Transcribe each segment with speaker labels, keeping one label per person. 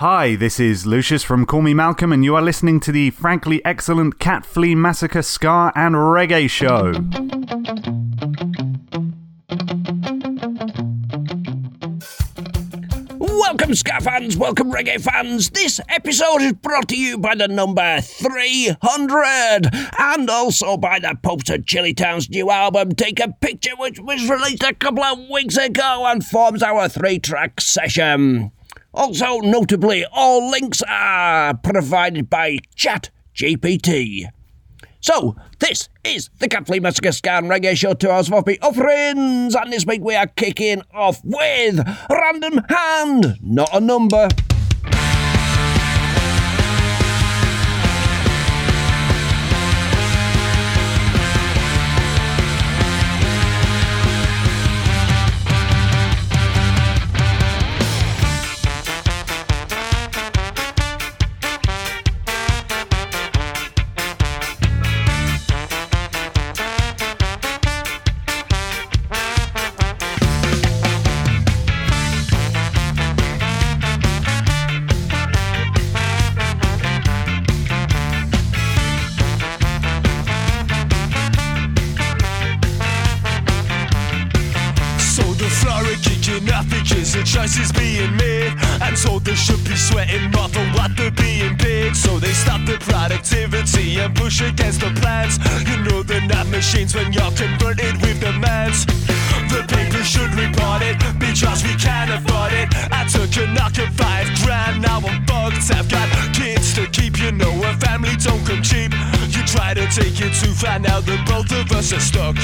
Speaker 1: Hi, this is Lucius from Call Me Malcolm, and you are listening to the frankly excellent Catflea Massacre Ska and Reggae Show.
Speaker 2: Welcome, Ska fans, welcome, reggae fans. This episode is brought to you by the number 300 and also by the Popes of Chillitown's new album, Take a Picture, which was released a couple of weeks ago and forms our three track session. Also, notably, all links are provided by ChatGPT. So, this is the Catflea Massacre Scan Reggae Show 2 hours of offerings, and this week we are kicking off with Random Hand, not a number.
Speaker 3: Productivity and push against the plans. You know they're not machines when you're converted with demands. The paper should report it because we can't afford it. I took a knock of five grand, now I'm fucked. I've got kids to keep, you know a family don't come cheap. You try to take it too far, now the both of us are stuck.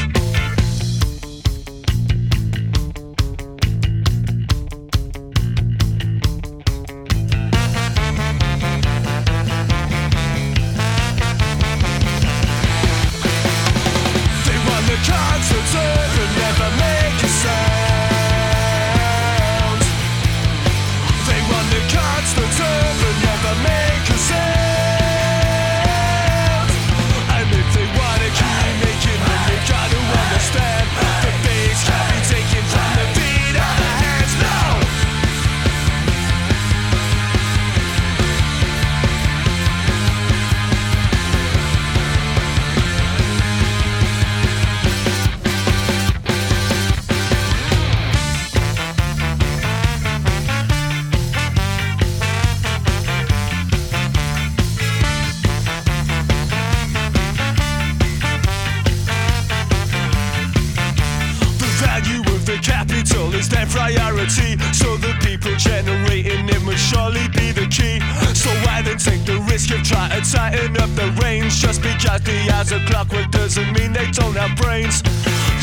Speaker 3: They don't have brains.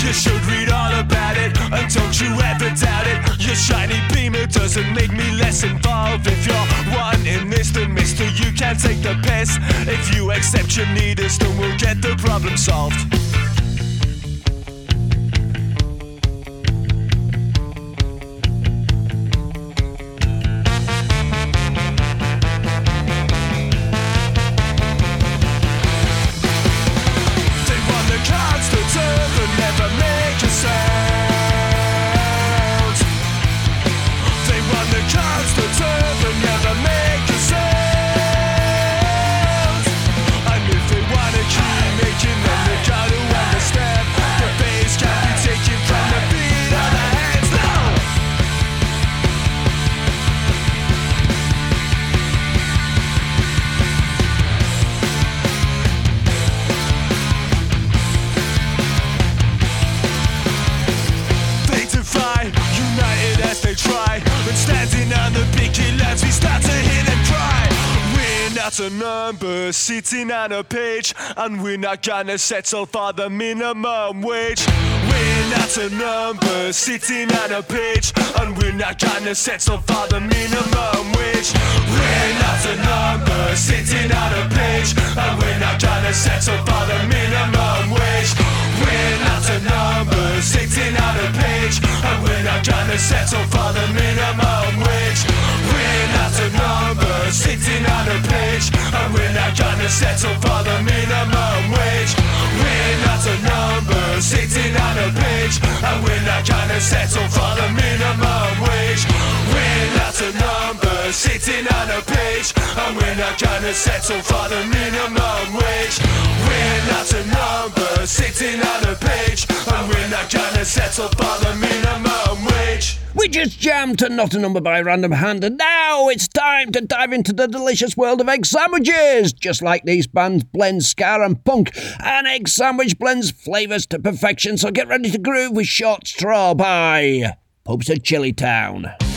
Speaker 3: You should read all about it, and don't you ever doubt it. Your shiny beamer doesn't make me less involved. If you're wanting this, then mister, you can't take the piss. If you accept your need then we'll get the problem solved. Number sitting on a page, and we're not gonna settle for the minimum wage. We're not a number sitting on a page, and we're not gonna settle for the minimum wage. We're not a number sitting on a page, and we're not gonna settle for the minimum wage. We're not a number sitting on a page, and we're not gonna settle for the minimum wage. We're not a number sitting on a page, and we're not gonna settle for the minimum wage. We're not a number sitting on a page, and we're not gonna settle for the minimum wage. We're not a number sitting on a beach, and we're not gonna settle for the minimum wage. We're not a number sitting on a page, and we're not gonna settle for the minimum wage.
Speaker 4: We just jammed to Not a Number by Random Hand, and now it's time to dive into the delicious world of egg sandwiches. Just like these bands blend ska and punk, an egg sandwich blends flavours to perfection, so get ready to groove with Short Straw by
Speaker 2: Popes of
Speaker 4: Chillitown.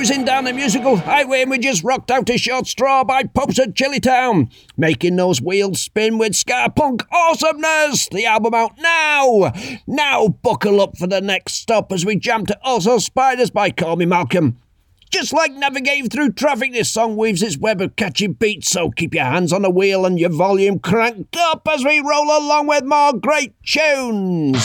Speaker 4: Cruising down the musical highway and we just rocked out a short straw by Pops at Town, making those wheels spin with ska punk awesomeness. The album out now. Now buckle up for the next stop as we jam to Also Spiders by Call Me Malcolm. Just like navigating through traffic, this song weaves its web of catchy beats, so keep your hands on the wheel and your volume cranked up as we roll along with more great tunes.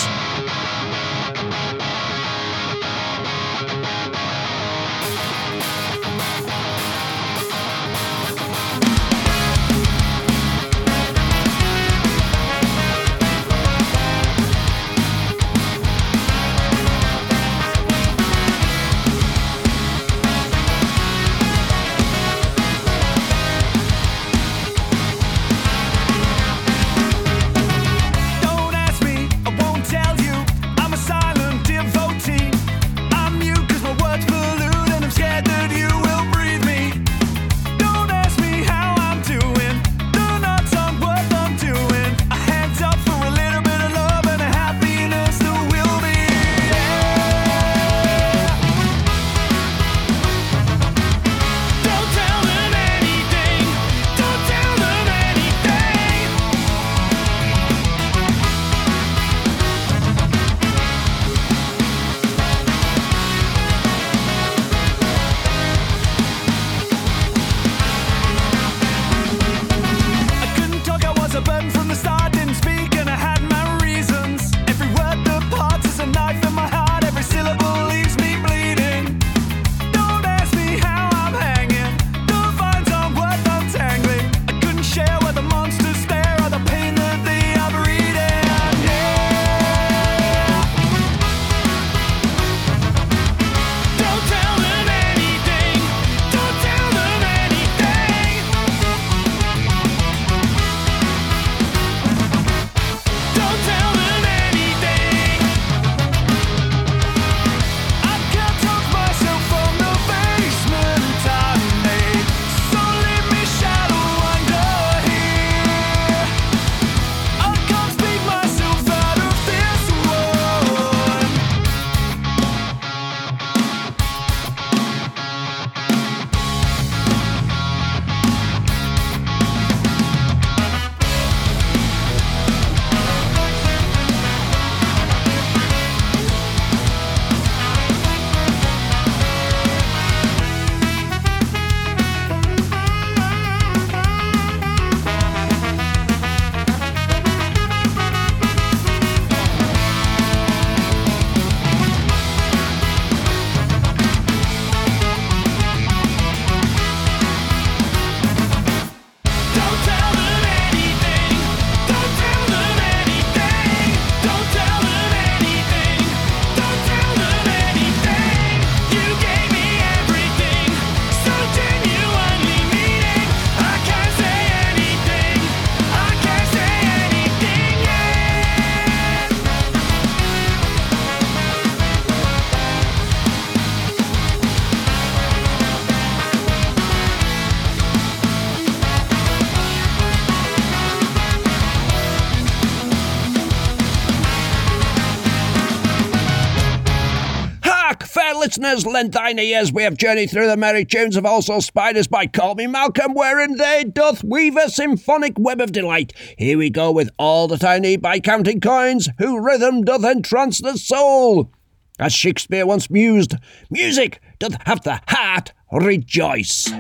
Speaker 2: Listeners, lend thine ears. We have journeyed through the merry tunes of Also Spiders by Call Me Malcolm, wherein they doth weave a symphonic web of delight. Here we go with All That I Need by Counting Coins, who rhythm doth entrance the soul. As Shakespeare once mused, music doth have the heart rejoice.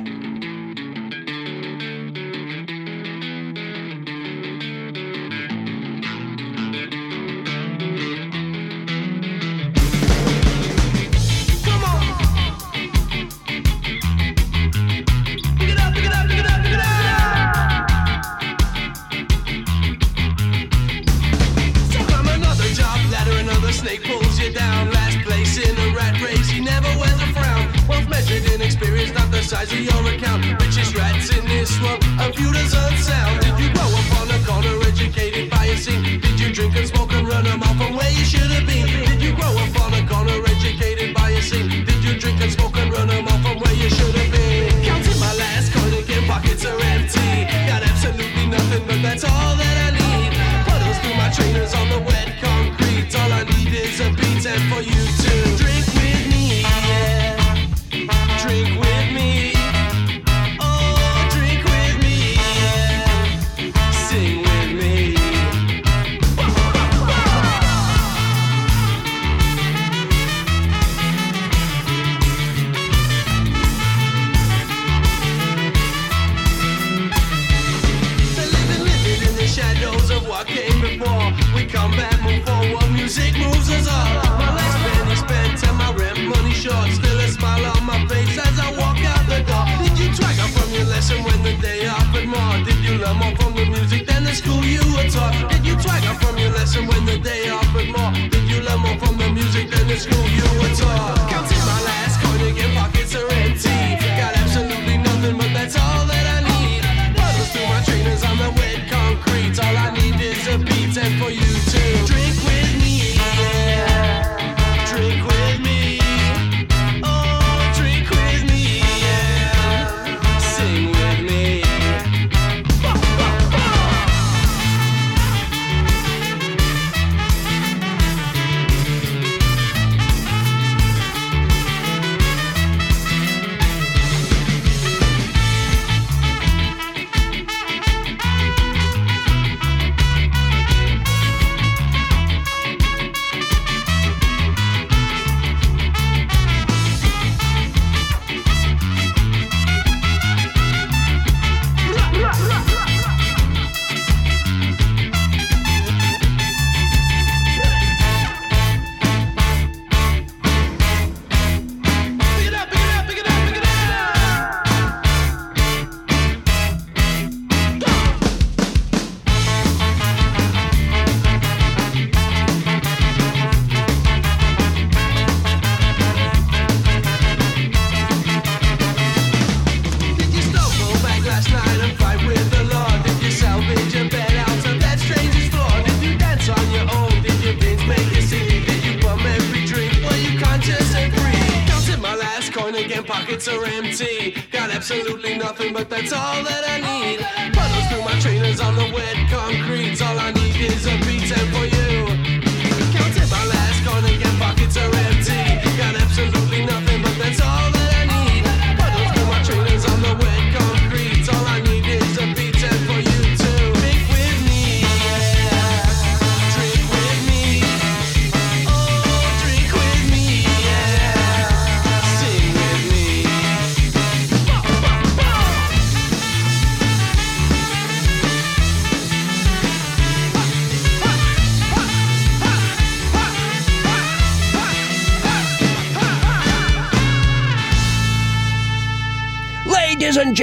Speaker 5: Down. Last place in a rat race, he never wears a frown. Wealth measured in experience, not the size of your account. Richest rats in this world, a few dozen sound. Did you grow up on a corner, educated by a scene? Did you drink and smoke and run 'em off from where you should have been? Did you grow up on a corner, educated by a scene? Did you drink and smoke and run 'em off for you learn more from the music than the school you were taught? Did you track up from your lesson when the day offered more? Did you learn more from the music than the school you were taught? Counting my last coin again, pockets are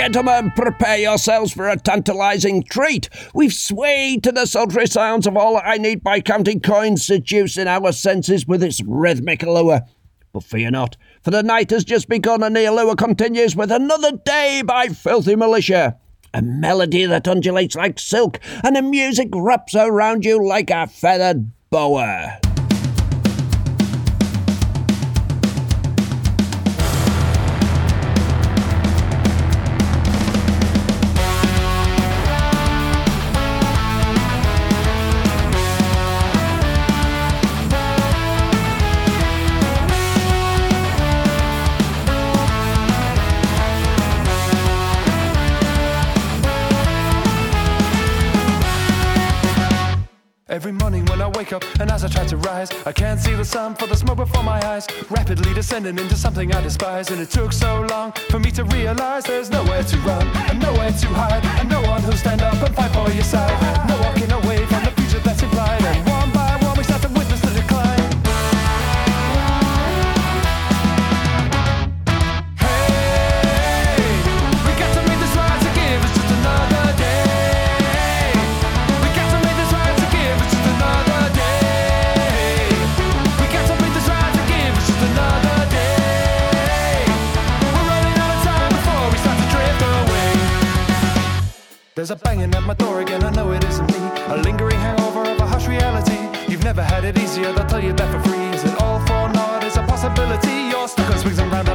Speaker 2: gentlemen, prepare yourselves for a tantalizing treat. We've swayed to the sultry sounds of All I Need by Counting Coins, seducing our senses with its rhythmic allure. But fear not, for the night has just begun and the allure continues with Another Day by Filthy Militia. A melody that undulates like silk, and the music wraps around you like a feathered boa.
Speaker 6: wake up, and as I try to rise, I can't see the sun for the smoke before my eyes. Rapidly descending into something I despise, and it took so long for me to realize there's nowhere to run, and nowhere to hide, and no one who'll stand up and fight for your side. No walking away. There's a banging at my door again, I know it isn't me. A lingering hangover of a harsh reality. You've never had it easier, they'll tell you that for free. Is it all for naught? Is a possibility? You're stuck on swings and roundabouts.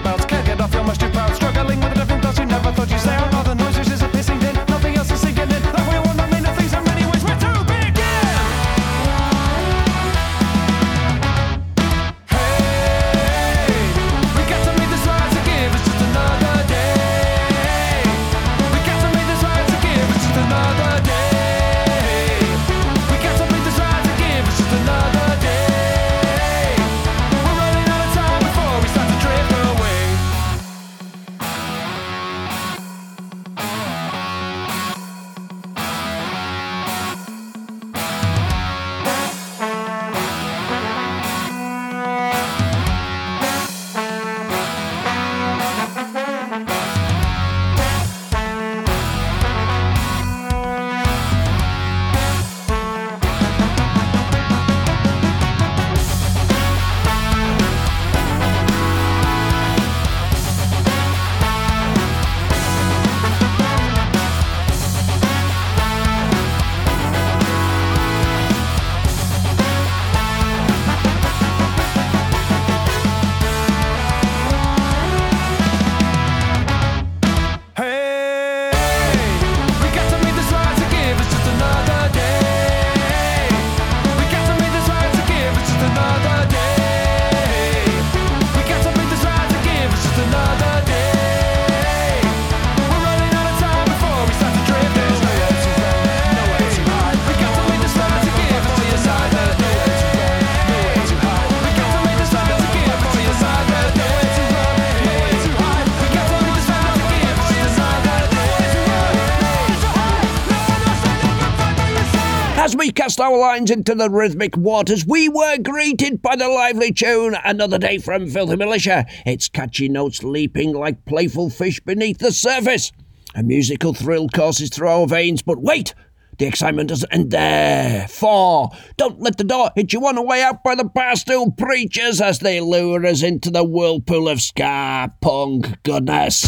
Speaker 2: Our lines into the rhythmic waters, we were greeted by the lively tune Another Day from Filthy Militia, its catchy notes leaping like playful fish beneath the surface. A musical thrill courses through our veins, but wait! The excitement doesn't end there. For don't let the door hit you on the way out by the barstool preachers as they lure us into the whirlpool of ska punk goodness.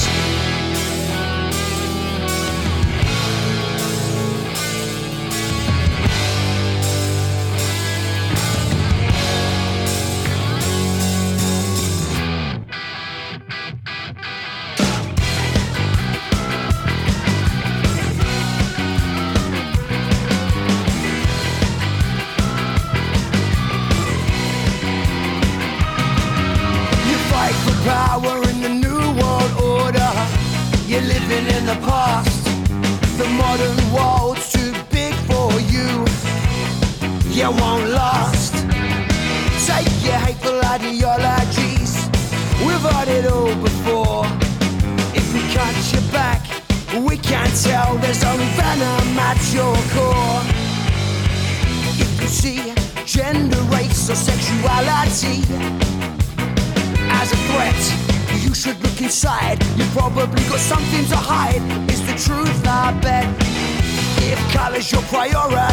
Speaker 4: for your right.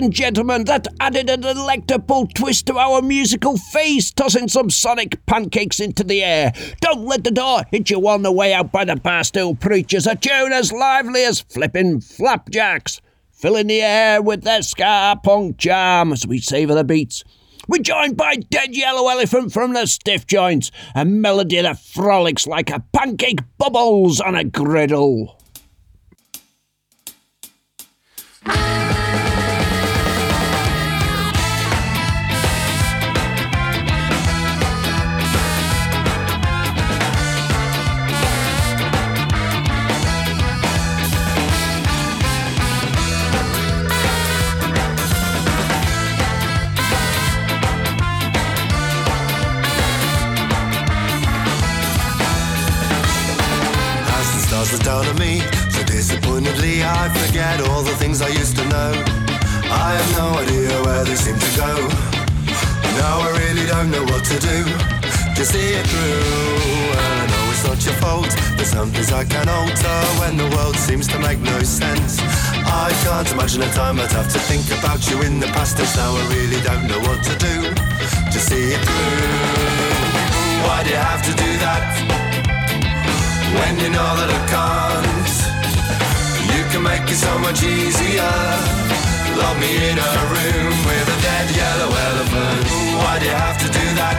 Speaker 2: And gentlemen, that added a delectable twist to our musical feast, tossing some sonic pancakes into the air. Don't let the door hit you on the way out by the Barstool Preachers, a tune as lively as flipping flapjacks, filling the air with their ska punk charm as we savour the beats. We're joined by Dead Yellow Elephant from the Stiff Joints, a melody that frolics like a pancake bubbles on a griddle.
Speaker 7: Ah. Seem to go. Now I really don't know what to do to see it through. And I know it's not your fault. There's some things I can alter when the world seems to make no sense. I can't imagine a time I'd have to think about you in the past tense. Now I really don't know what to do to see it through. Why do you have to do that? when you know that I can't. You can make it so much easier. Lock me in a room with a dead yellow elephant. Why do you have to do that?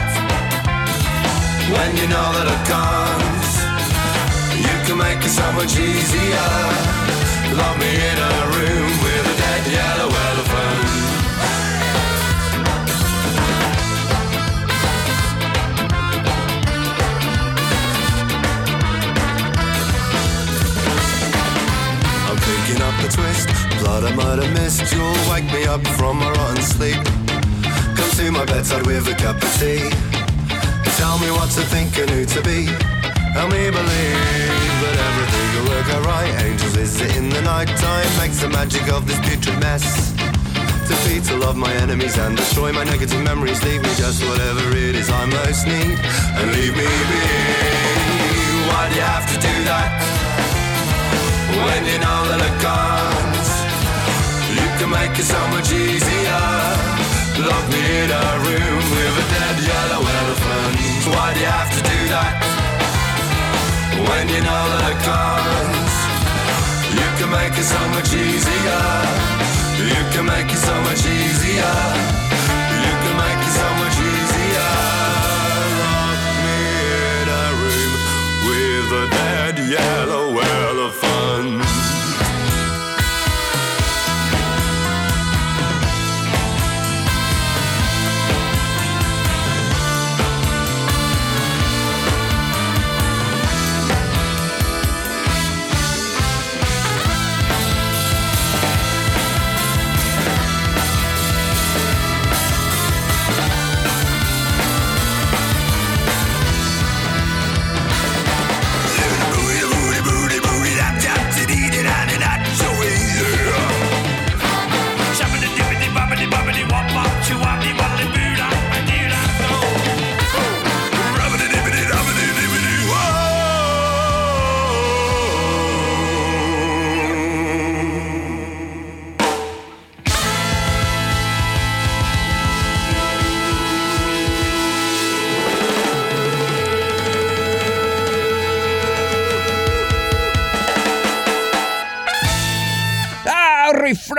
Speaker 7: When you know that I can't. You can make it so much easier. Lock me in a room with a dead yellow elephant. I'm picking up the twist. Blood I might have missed. You'll wake me up from my rotten sleep. Come to my bedside with a cup of tea. Tell me what to think and who to be. Help me believe that everything will work alright. Angels visit in the night time. Makes the magic of this putrid mess. Defeat all of my enemies and destroy my negative memories. Leave me just whatever it is I most need. And leave me be. Why do you have to do that? when you know that I can't. You can make it so much easier. Lock me in a room with a dead yellow elephant. Why do you have to do that? When you know that can't. You can make it so much easier. You can make it so much easier. You can make it so much easier. Lock me in a room with a dead yellow elephant.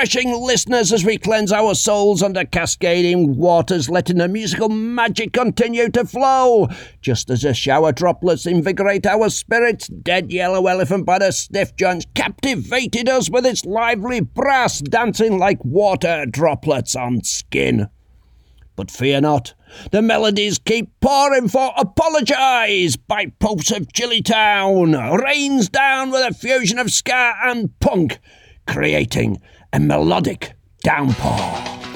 Speaker 2: refreshing listeners as we cleanse our souls under cascading waters, letting the musical magic continue to flow. Just as the shower droplets invigorate our spirits, Dead Yellow Elephant by the Stiff Joints captivated us with its lively brass, dancing like water droplets on skin. But fear not, the melodies keep pouring for Apologise by Popes of Chillitown, rains down with a fusion of ska and punk, creating and melodic downpour.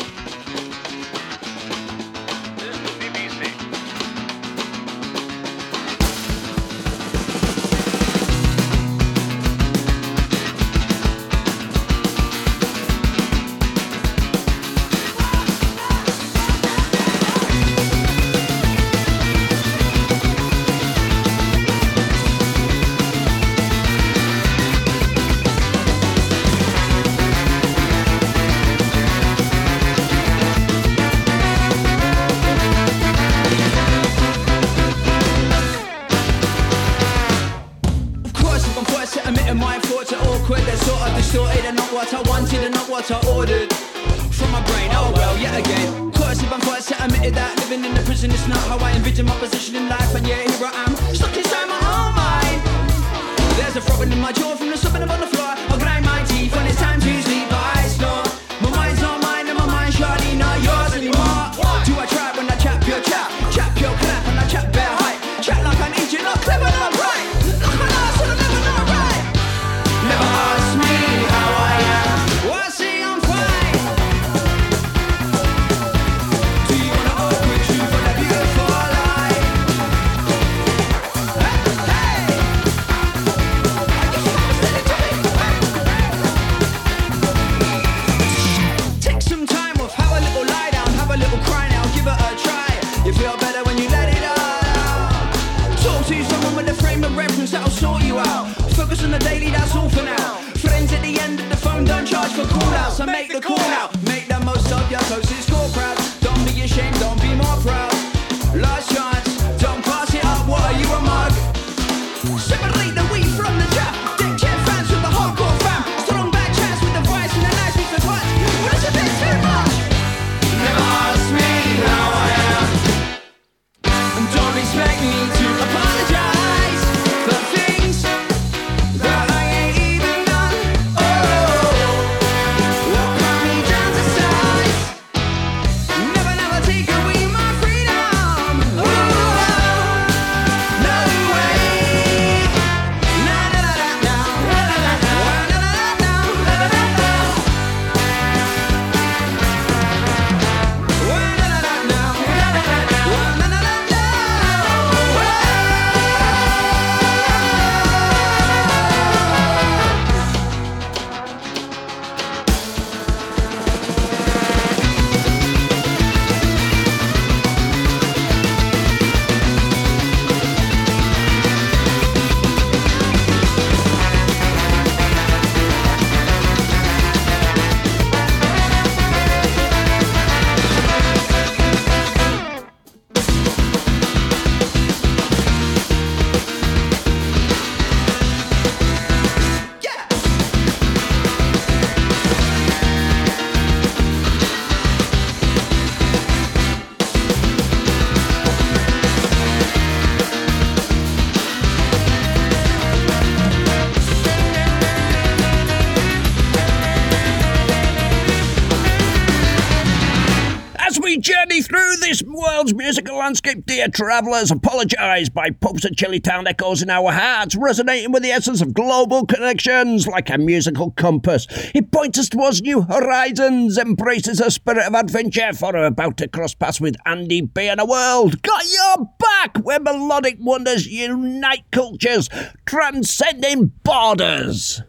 Speaker 2: musical landscape, dear travellers, apologise by Popes of Chillitown echoes in our hearts, resonating with the essence of global connections like a musical compass. It points us towards new horizons, embraces a spirit of adventure, for we're about to cross paths with Andy B and a world. Got your back, where melodic wonders unite cultures, transcending borders.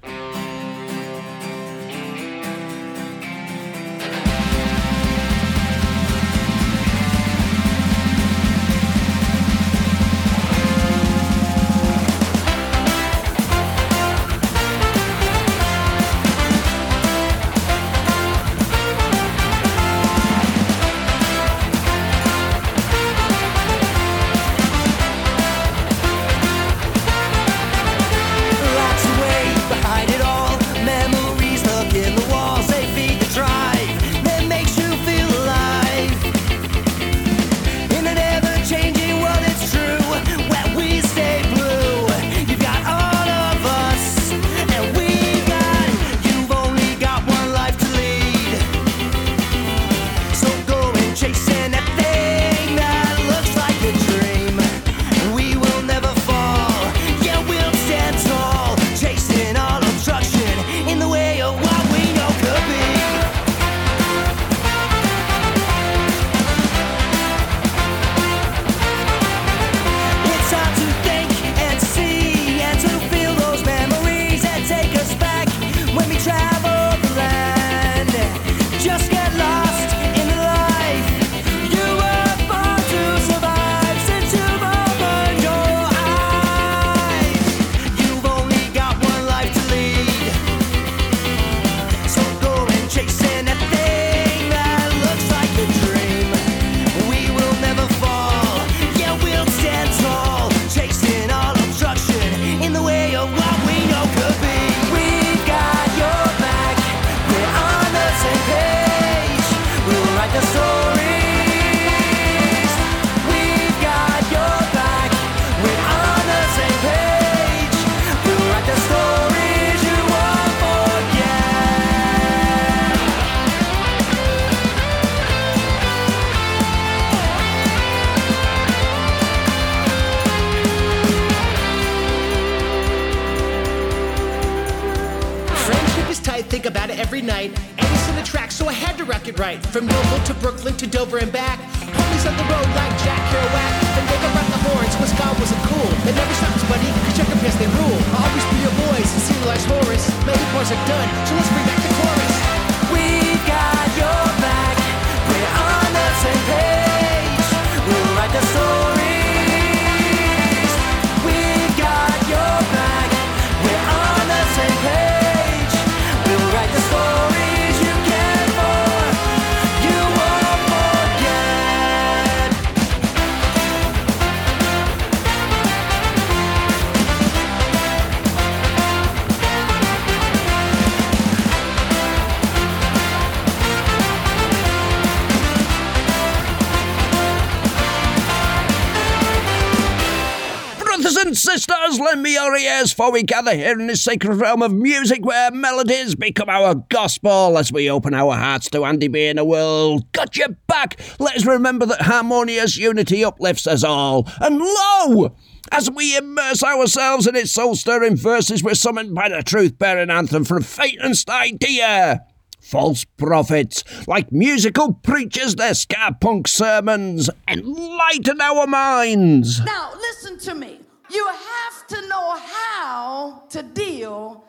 Speaker 2: Lend me ears for we gather here in this sacred realm of music where melodies become our gospel as we open our hearts to Andy B in the world. Got your back. Let us remember that harmonious unity uplifts us all. And lo! As we immerse ourselves in its soul stirring verses, we're summoned by the truth bearing anthem from Faintest Idea. False prophets, like musical preachers, their ska punk sermons enlighten our minds.
Speaker 8: Now, listen to me. You have to know how to deal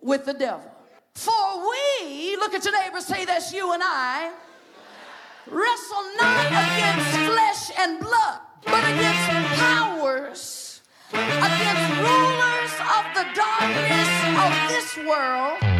Speaker 8: with the devil. For we, look at your neighbor, say that's you and I, wrestle not against flesh and blood, but against powers, against rulers of the darkness of this world,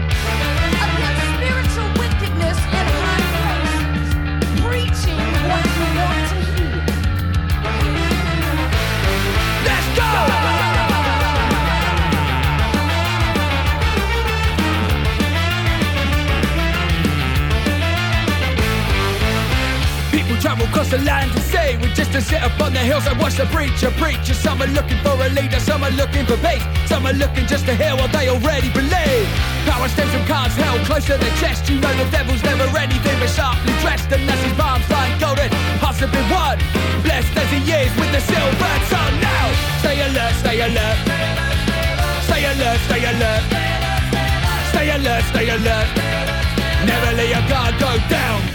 Speaker 8: to
Speaker 9: sit up on the hills and watch the preacher preach. And Some are looking for a leader, some are looking for peace, some are looking just to hear what they already believe. Power stems from cards held close to the chest. You know the devil's never anything but sharply dressed, unless his palms like golden. Hearts have been won, blessed as he is with the silver tongue. Now, stay alert, stay alert, stay alert, stay alert, stay alert, stay alert. Never let your guard go down.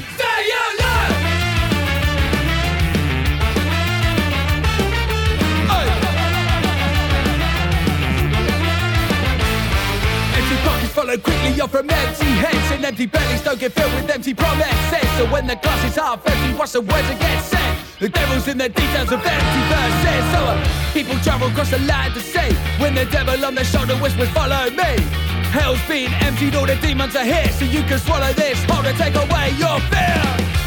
Speaker 9: Follow quickly off from empty heads And empty bellies. Don't get filled with empty promises. So when the glass is half empty, watch the words that get said. The devil's in the details of empty verses. So uh, people travel across the land to see When the devil on their shoulder whispers, follow me. Hell's been emptied, all the demons are here So you can swallow this, hold and take away your fear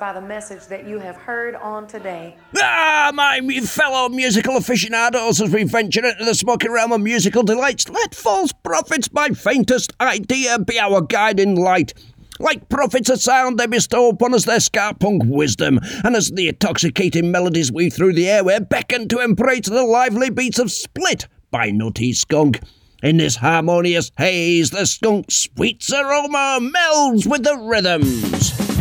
Speaker 10: by the message that you have heard on today.
Speaker 2: Ah, my fellow musical aficionados, as we venture into the smoking realm of musical delights, let false prophets by faintest idea be our guiding light. Like prophets of sound, they bestow upon us their ska punk wisdom, and as the intoxicating melodies weave through the air, we're beckoned to embrace the lively beats of Split by Nutty Skunk. In this harmonious haze, the skunk's sweet aroma melds with the rhythms.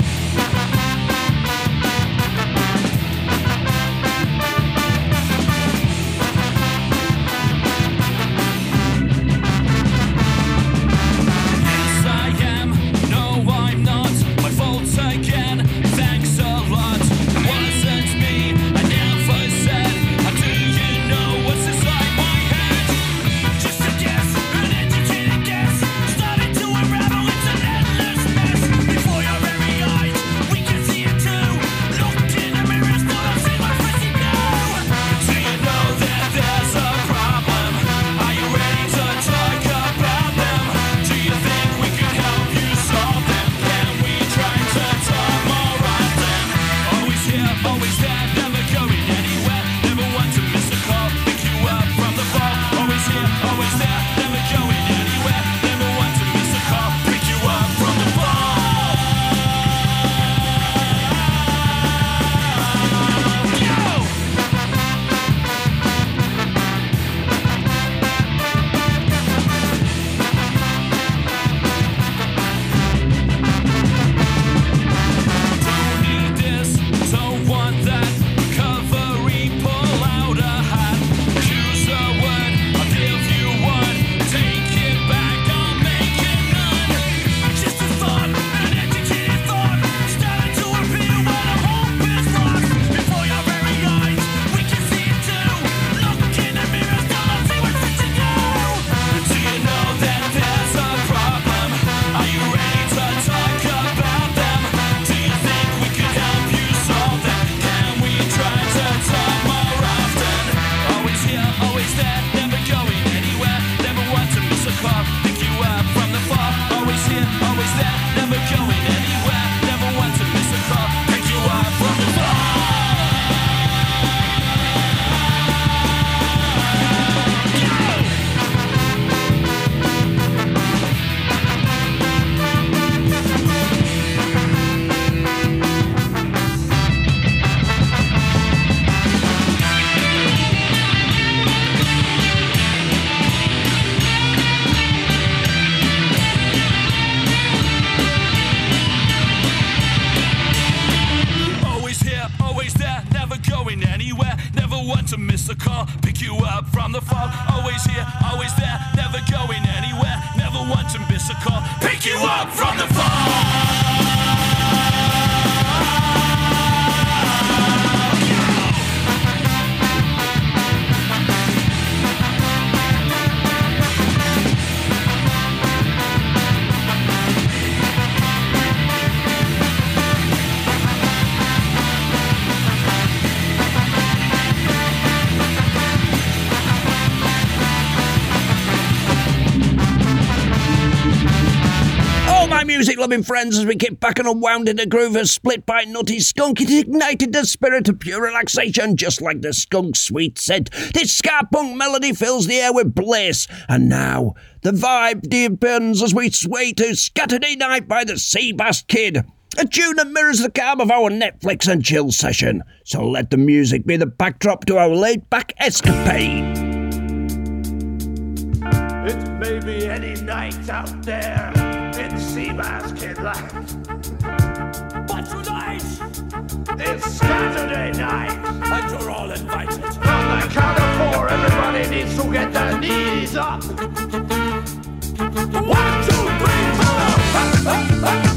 Speaker 2: Loving friends, as we get back and unwound in the groove of Split by Nutty Skunk, it ignited the spirit of pure relaxation, just like the skunk's sweet scent. This ska punk melody fills the air with bliss. And now, the vibe deepens as we sway to Scatterday Night by the Seabass Kid. A tune that mirrors the calm of our Netflix and chill session. So let the music be the backdrop to our laid back escapade.
Speaker 11: It may be any night out there Land. But tonight is Saturday night. And you're all invited. From the count of four, everybody needs to get their knees up. One, two, three,
Speaker 12: you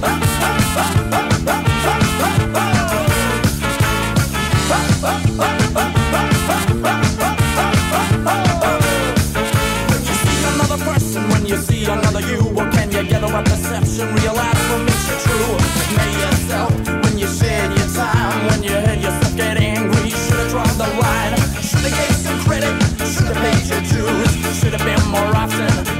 Speaker 12: you perception? Realize what makes you true. Know yourself when you share your time. When you heard yourself get angry, should've drawn the line. Should've gave some credit, should've paid your dues. Should've been more often,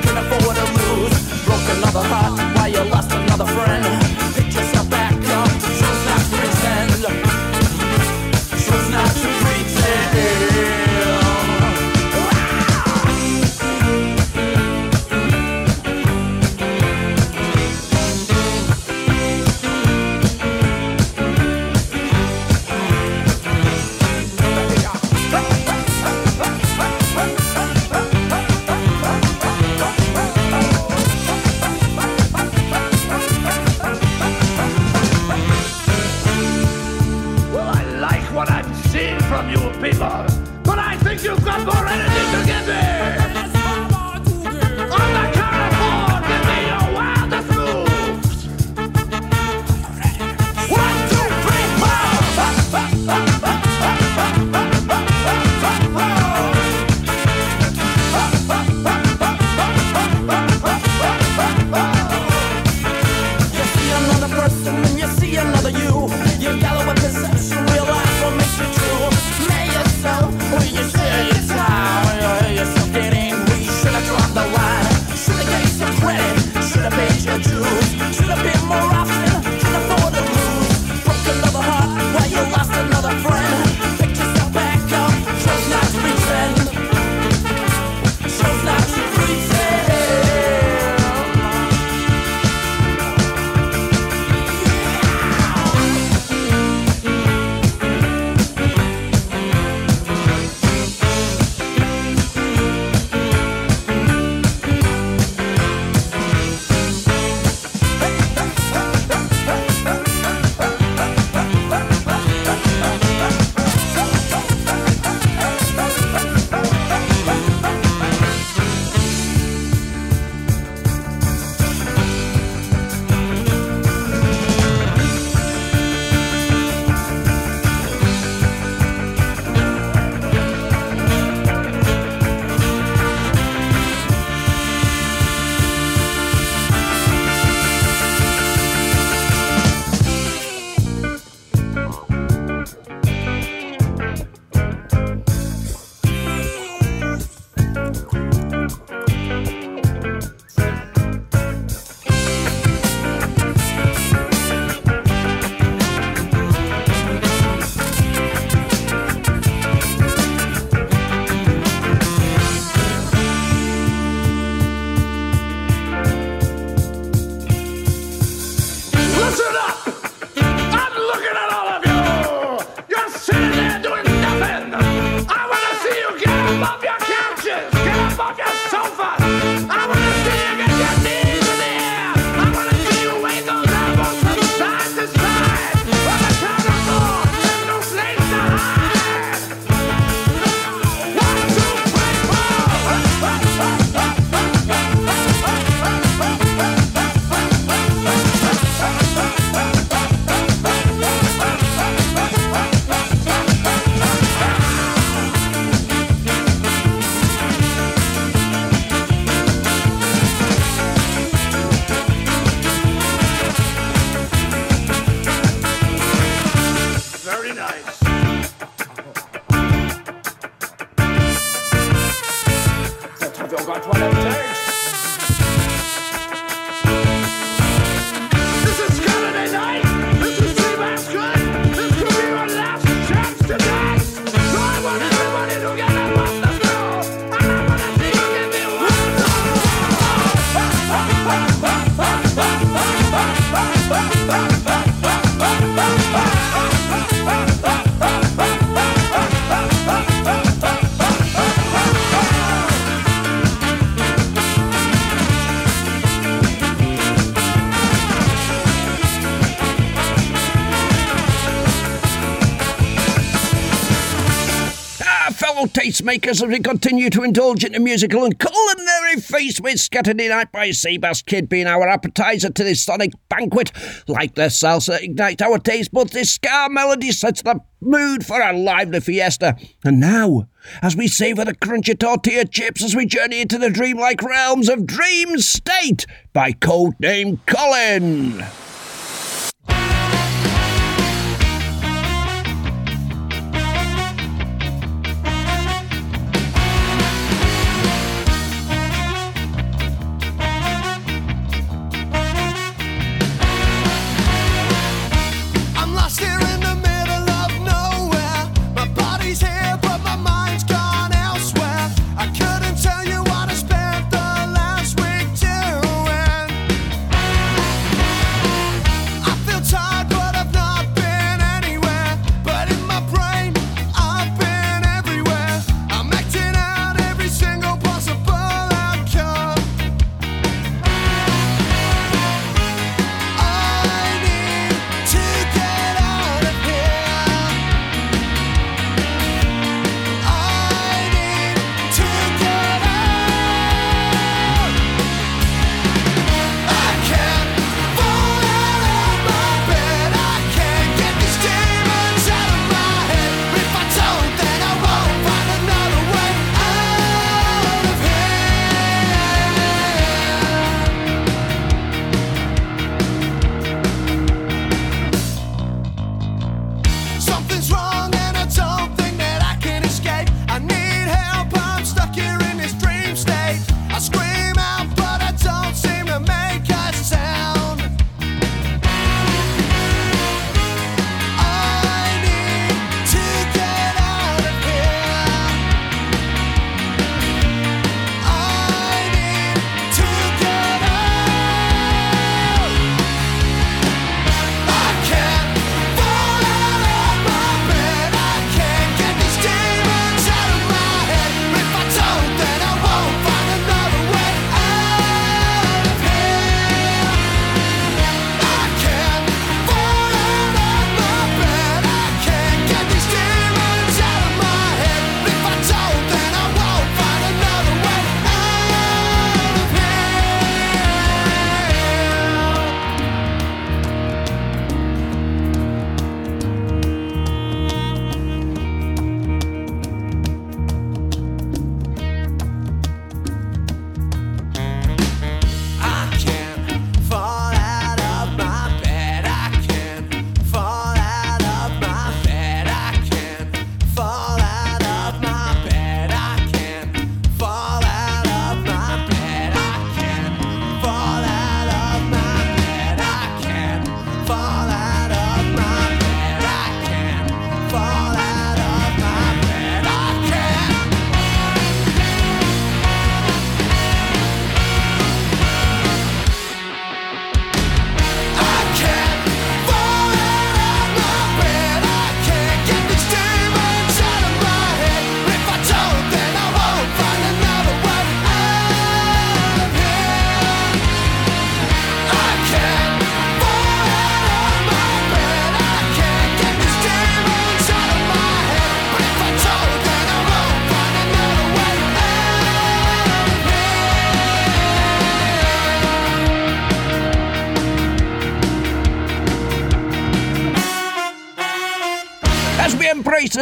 Speaker 4: makers as we continue to indulge in the musical and culinary feast we're scattered in out by Seabass Kid being our appetizer to this sonic banquet. Like the salsa ignites our taste buds, this ska melody sets the mood for a lively fiesta. And now, as we savour the crunchy tortilla chips as we journey into the dreamlike realms of Dream State by Codename Colin.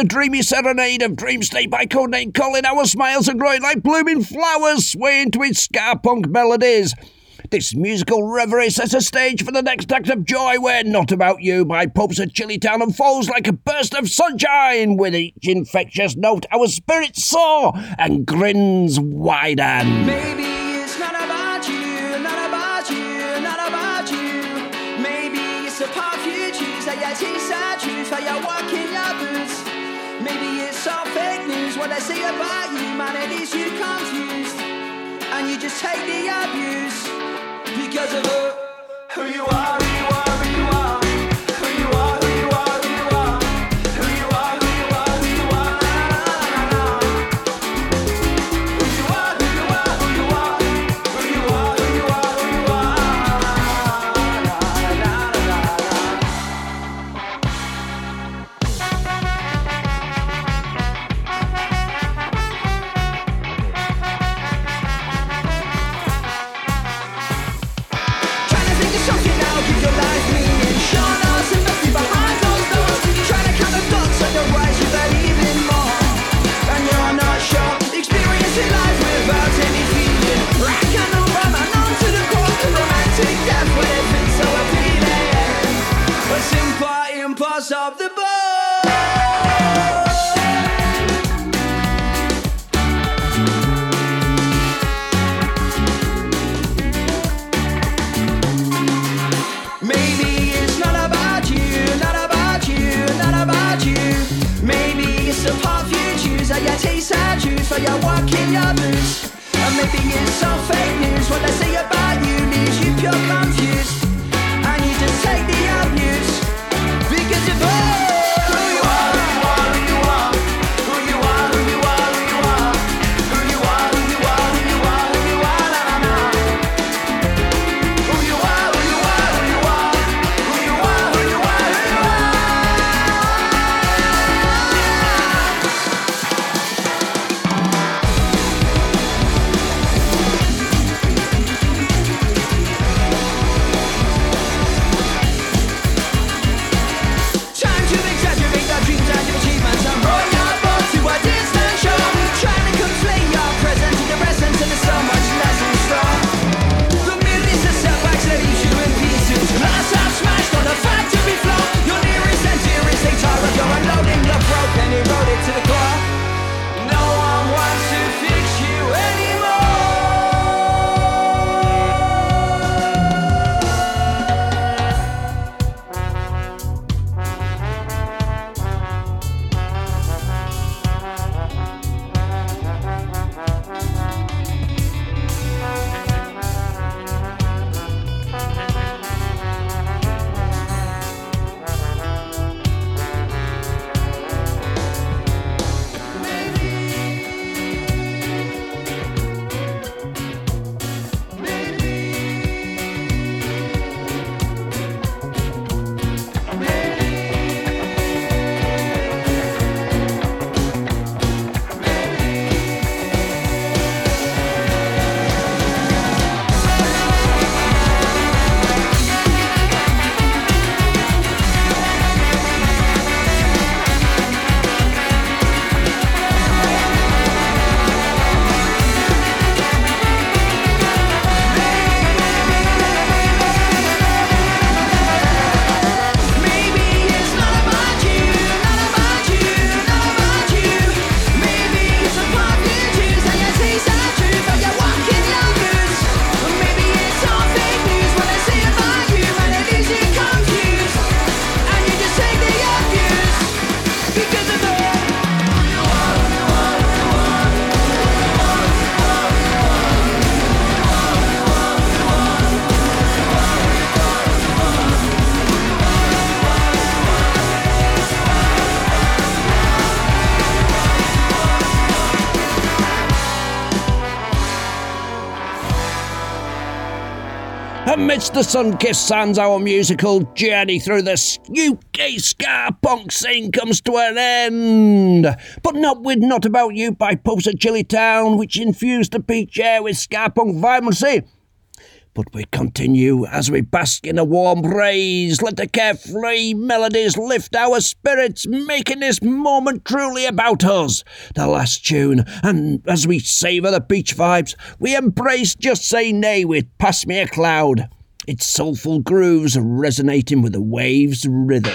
Speaker 4: the dreamy serenade of dream state by codename Colin, our smiles are growing like blooming flowers, swaying to its ska punk melodies. This musical reverie sets a stage for the next act of joy, where Not About You by Popes of Chillitown and falls like a burst of sunshine. With each infectious note, our spirits soar and grins widen.
Speaker 2: Maybe by humanity's you confused, and you just take the abuse because of who, who you are.
Speaker 4: crash of the boat. some hard futures Are you you're your boots? And maybe it's some fake news What they say about you leaves you pure confused you
Speaker 2: Amidst the sun-kissed sands, our musical journey through the UK ska punk scene comes to an end. But not with Not About You by Popes of Chillitown, which infused the beach air with ska punk vibrancy. But we continue as we bask in a warm breeze. Let the carefree melodies lift our spirits, making this moment truly about us. The last tune, and as we savour the beach vibes, we embrace Just Say Nay with Pass Me a Cloud. Its soulful grooves resonating with the waves' rhythm.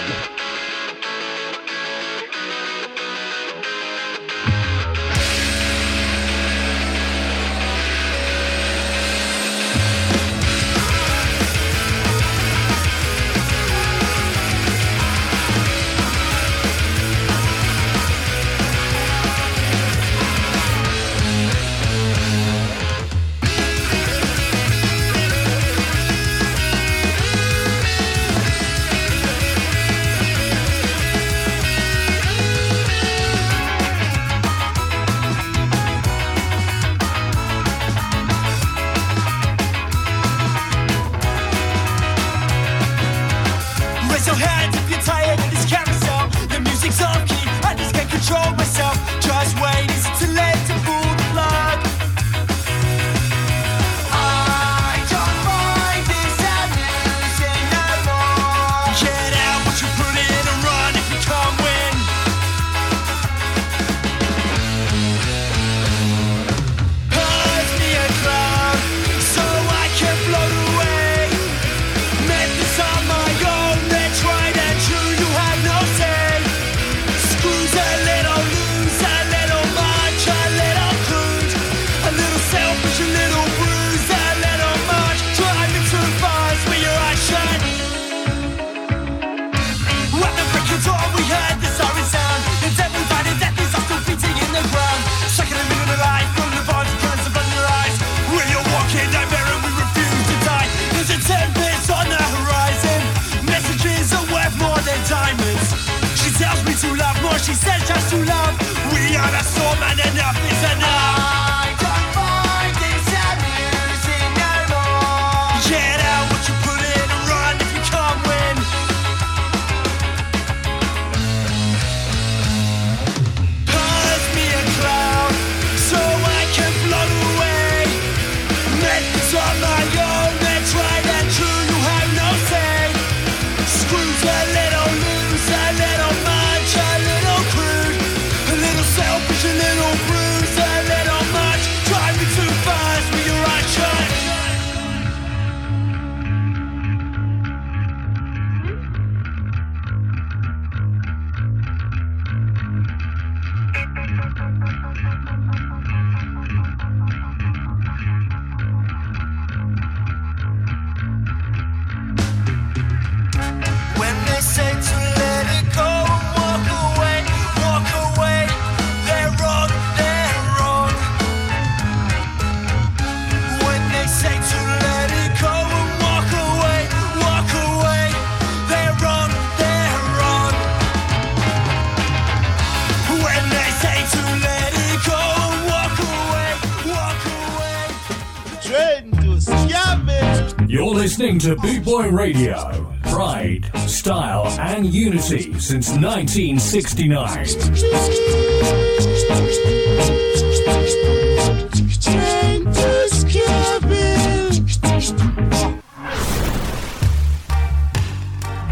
Speaker 3: to
Speaker 13: Boot Boy Radio. Pride, style, and unity since 1969.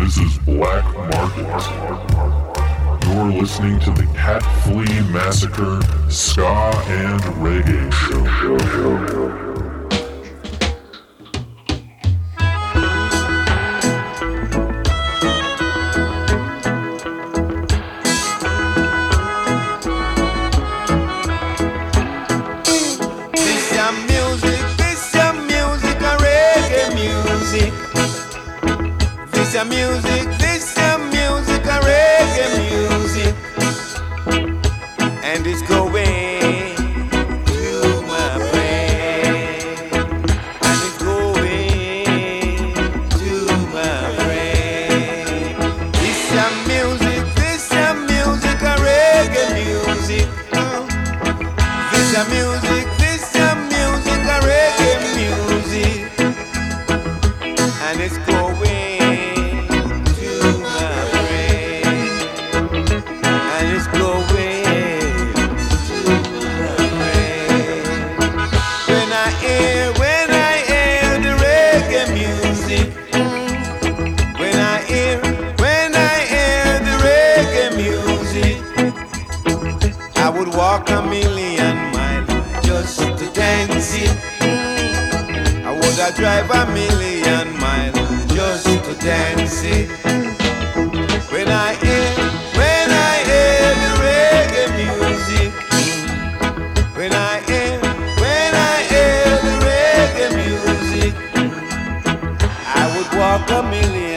Speaker 14: This is Black Market. You're listening to the Cat Flea Massacre
Speaker 4: walk a million.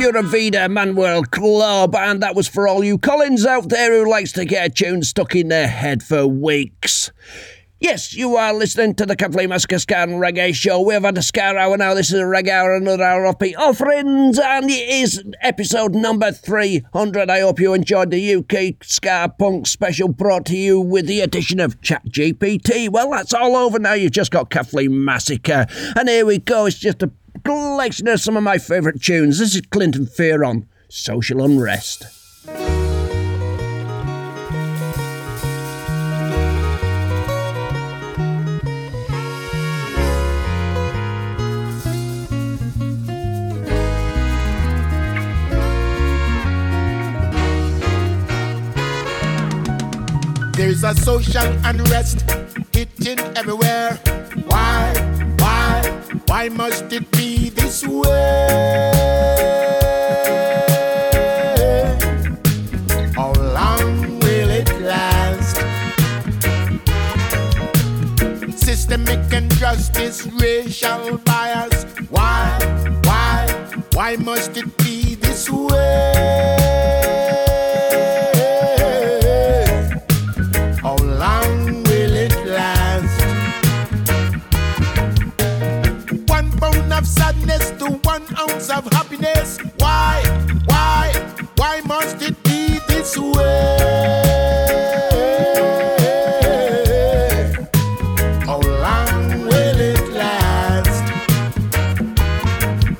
Speaker 2: Pura Vida Manuel Club, and that was for all you Collins out there who likes to get a tune stuck in their head for weeks. Yes, you are listening to the Catflea Massacre Ska and Reggae Show. We have had a Ska Hour now. This is a Reggae Hour, another hour of Pete offerings, and it is episode number 300. I hope you enjoyed the UK Ska Punk special brought to you with the addition of Chat GPT. Well, that's all over now. You've just got Catflea Massacre. And here we go. It's just a collection of some of my favourite tunes. This is Clinton Fearon Social Unrest.
Speaker 15: There's a social unrest hitting everywhere. Why, why, why must it be this way? How long will it last? Systemic injustice, racial bias. Why, why, why must it be this way? This? How long will it last?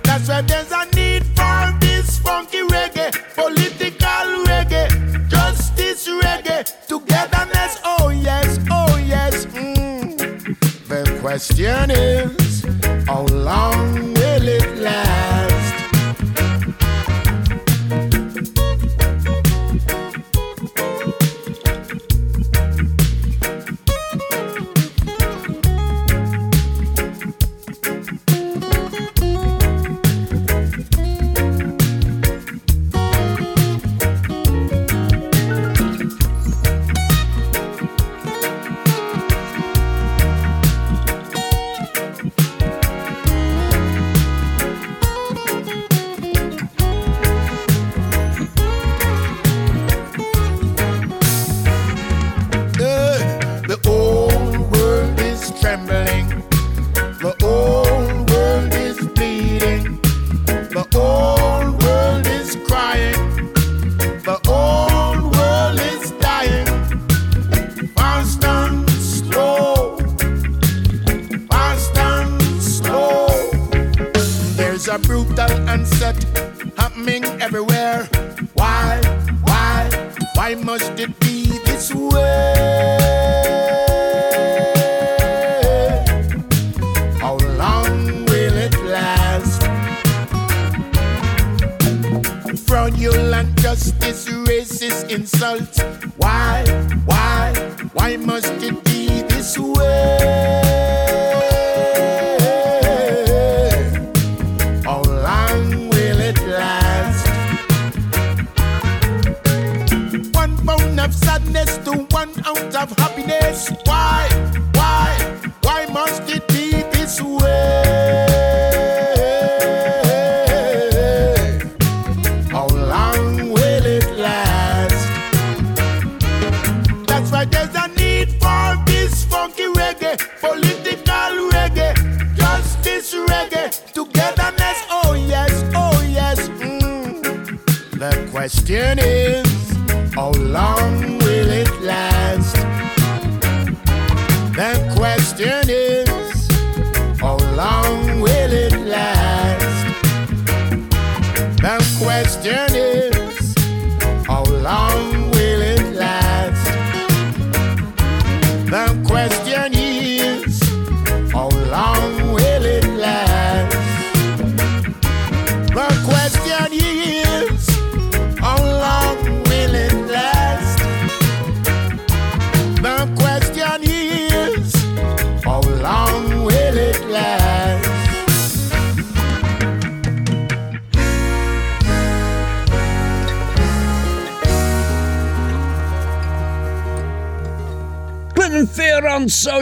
Speaker 15: That's why there's a need for this funky reggae, political reggae, justice reggae, togetherness. Oh yes, oh yes. Mm. The question is, how long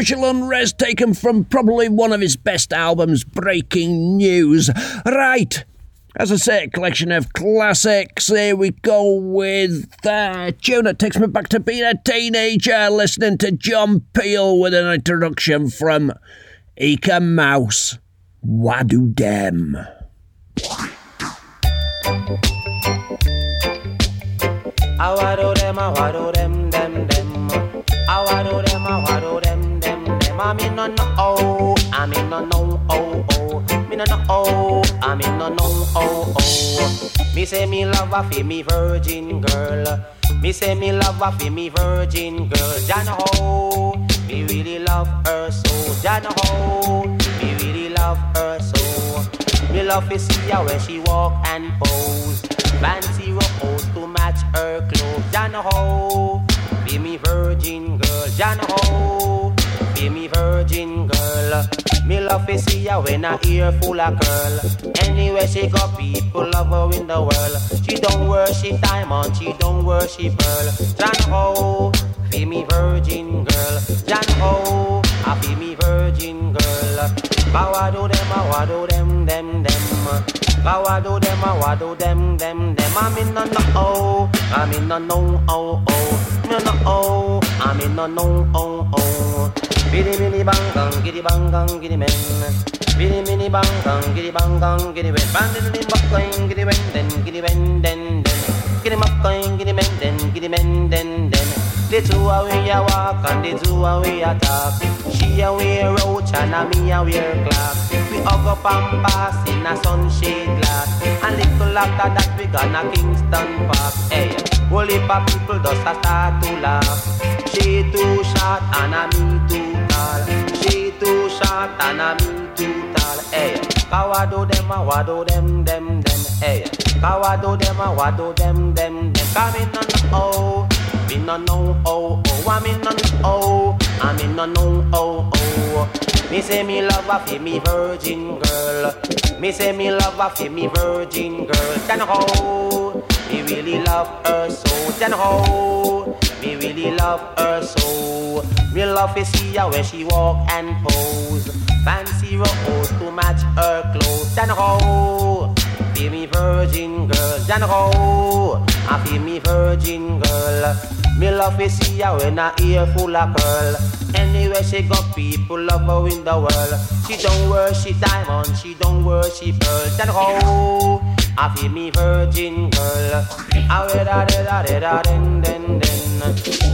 Speaker 2: social unrest, taken from probably one of his best albums, Breaking News. Right, As I say, a collection of classics. Here we go with uh, tune that takes me back to being a teenager, listening to John Peel with an introduction from Eek-A-Mouse. Wadu Dem.
Speaker 16: I wado them, I I'm in no no oh, I'm in no no oh oh. Me no no oh, I'm in no no oh oh. Me say me love a fi me virgin girl. Me say me love a fi me virgin girl. Jana ho, oh. me really love her so. Jana ho, oh. me really love her so. Me love to see her when she walk and pose. Fancy rose to match her clothes. Jana ho, oh. be me virgin girl. Jana ho, be me virgin girl. Me love to see her when her ear full of curl. Anywhere she go, people love her in the world. She don't worship diamond, she don't worship pearl. Jana ho, be me virgin girl. Jana ho, I be me virgin girl. Bawado them, I wado them, them, them. Bawado them, I wado them, them, them. I'm in no no oh, I'm in no no oh oh. No no oh, I'm in no no oh oh. Biddy biddy bang bang, giddy bang bang, giddy men. Biddy biddy bang bang, giddy bang bang, giddy men. Bandit in buck going, giddy ben den, giddy ben den den. Giddy muck going, giddy men den, giddy men den den. The two away a walk and the two away a talk. She a wear roach and a me a wear clock. We hug up and pass in a sunshade glass. And little after that we gonna Kingston Park. Hey, whole heap of people just a start to laugh. She too short and a me too tall. She too short and a me too tall. Hey, kawado them a wado them them them. Hey, kawado them a wado them them them. Come in on the oh. Me no know oh oh, I'm in no oh, I'm in no oh, know oh oh. Me say me love a fi me virgin girl. Me say me love a fi me virgin girl. Then ho, me really love her so. Then ho, me really love her so. Me love to see her when she walk and pose. Fancy rose to match her clothes. Then ho, be me virgin girl. Then ho, I feel me virgin girl. Me love to see her when her ear full of curl. Anywhere she go, people love her in the world. She don't worship diamond, she don't worship pearl. Then ho, I feel me virgin girl. Ah, I wear da da da da den den den.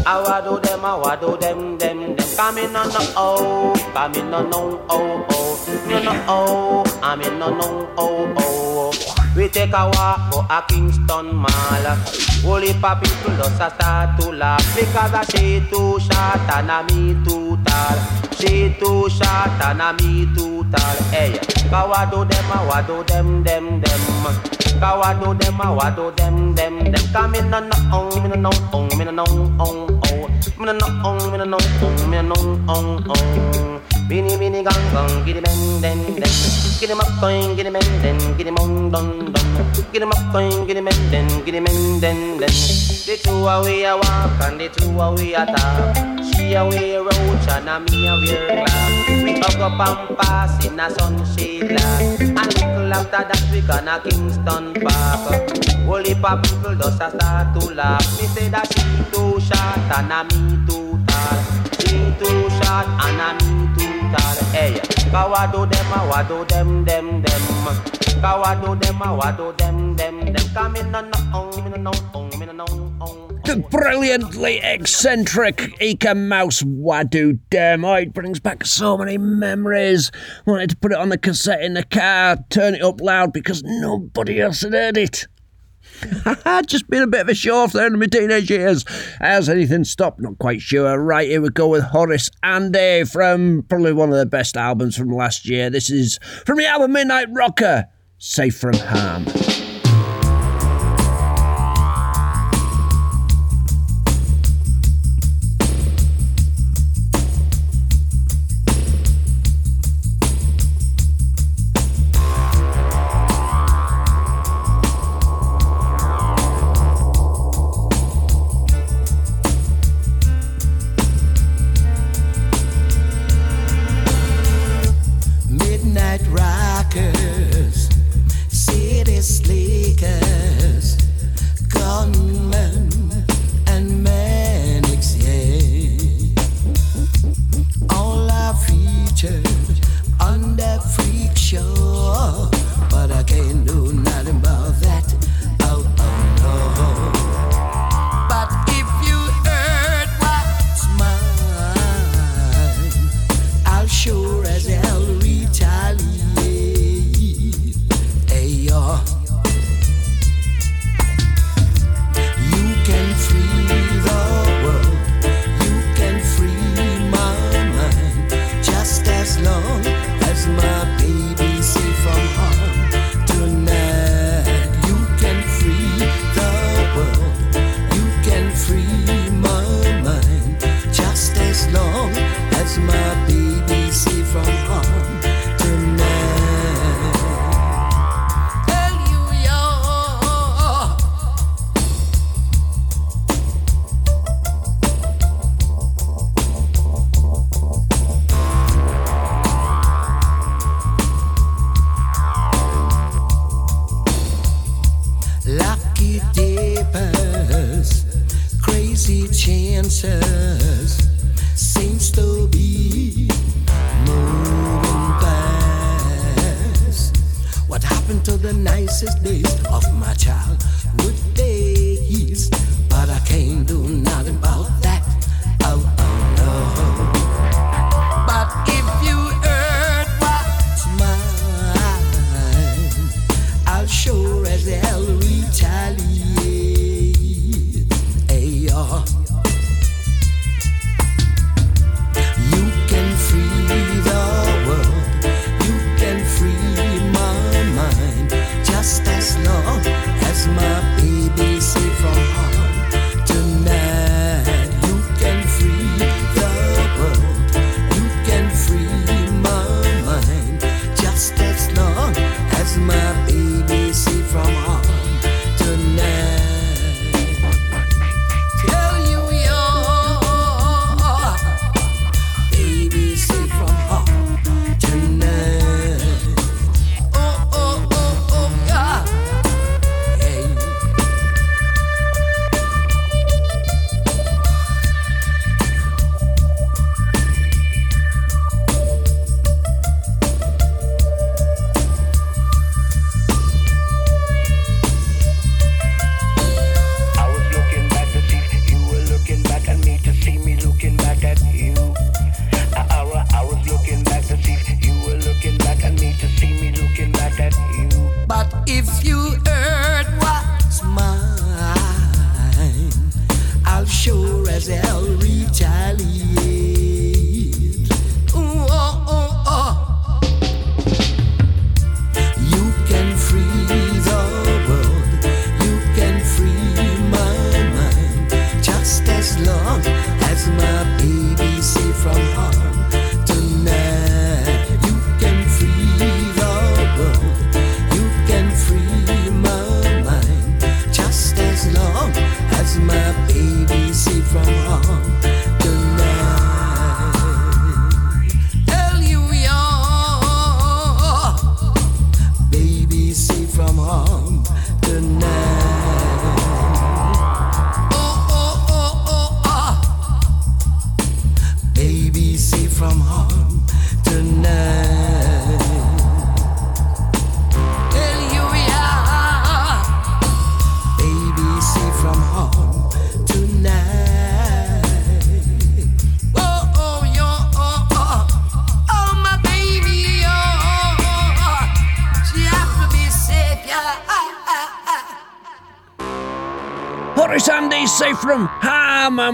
Speaker 16: Ah, I wado them, I ah, wado them them them. Come in on no oh, come in on no oh oh. No no oh, I'm in no no oh oh. We take a walk to a Kingston Mall. Heap of people just a start to laugh because a she too short and a me too tall. She too short and a me too tall. Hey, kawado them uh, a wado them them them. Kawado them uh, a wado them them them. Come in on no on me no on uh, um, um, me no no on oh. Me no on um, me no on me no no on Bini bini gang gang, giddy men den den. Giddy up going, giddy men den, giddy mon don don. Giddy up going, giddy men den, giddy men den den. The two away a walk and the two away a talk. She a wear roach and a me a wear glass. We hug up and pass in a sunshade glass. And little after that we gonna Kingston Park. Whole heap people just a start to laugh. Me say that she too short and a me too tall. Too short and a me too tall. Hey, kawado them them them them. Kawado them them them them. Come in no on.
Speaker 2: The brilliantly eccentric Eek-A-Mouse Wadu Dem. Oh, it brings back so many memories. Wanted to put it on the cassette in the car, turn it up loud because nobody else had heard it. Just been a bit of a show off there in my teenage years. Has anything stopped? Not quite sure. Right, here we go with Horace Andy from probably one of the best albums from last year. This is from the album Midnight Rocker,
Speaker 4: Safe from Harm.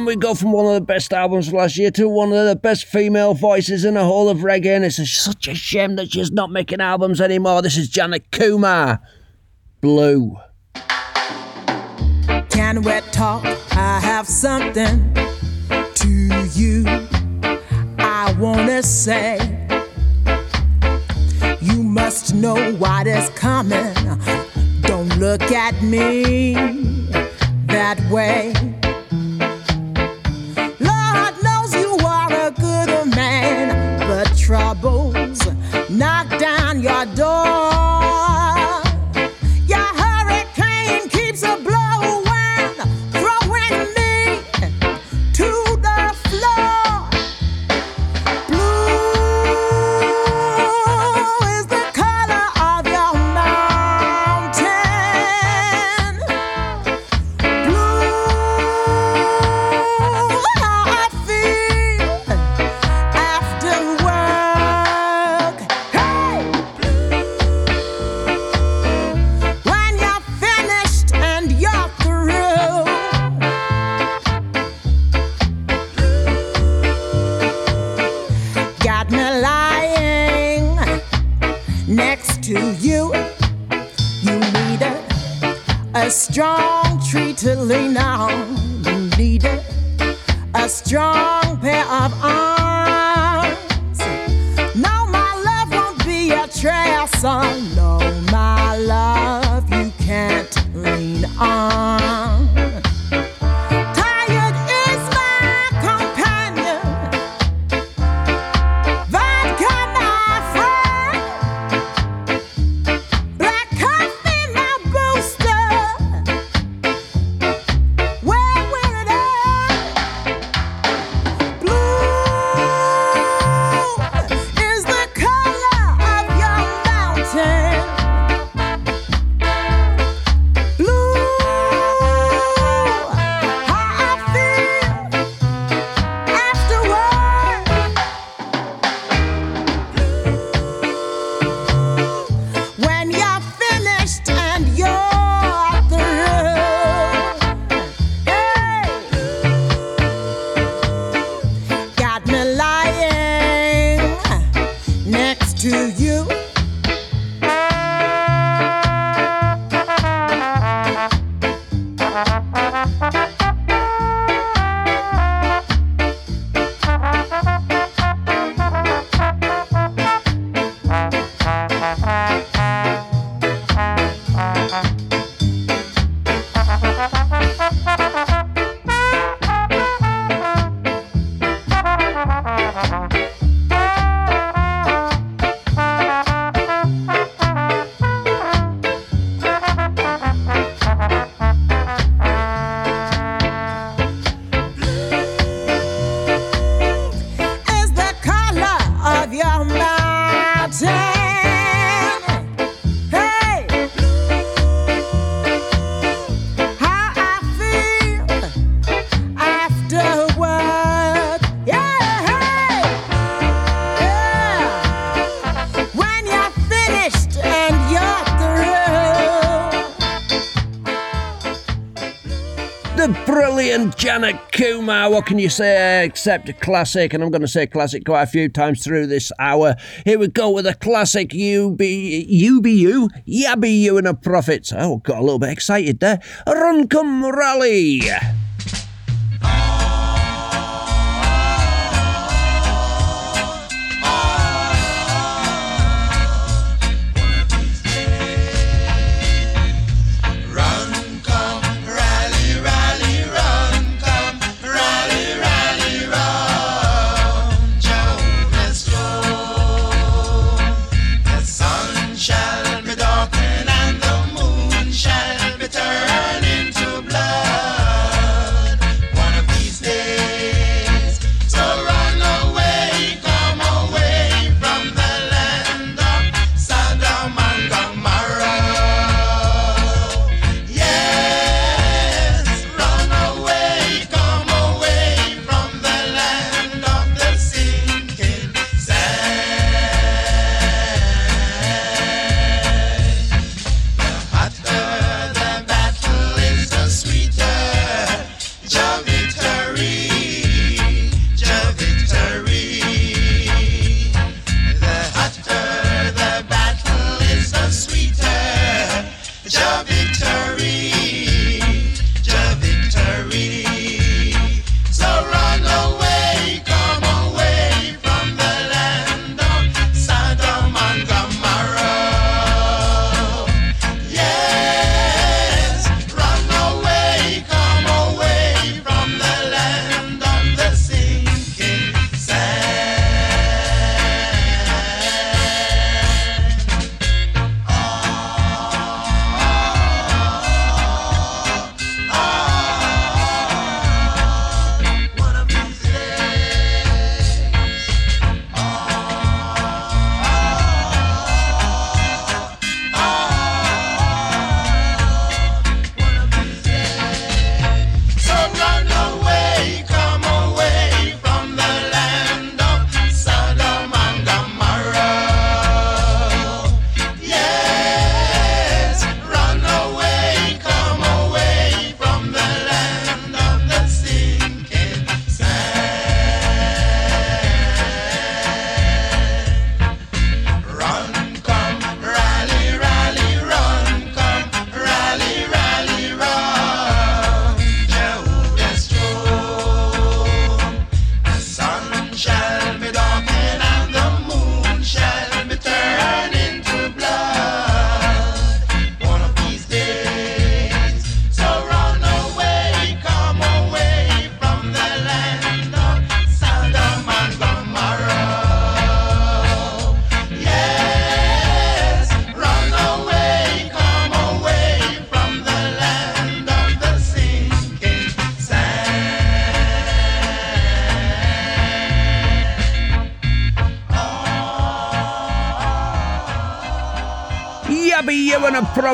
Speaker 2: And we go from one of the best albums last year to one of the best female voices in the whole of reggae. And it's a, such a shame that she's not making albums anymore. This is Janet Kumar. Blue.
Speaker 17: Can we talk? I have something to you. I wanna say. You must know what is coming. Don't look at me that way. knock down your door.
Speaker 18: Janet Kumar, what can you say except a classic? And I'm going to say classic quite a few times through this hour. Here we go with a classic UB, UBU, Yabby You and a prophet. Oh, got a little bit excited there. Run Come Rally.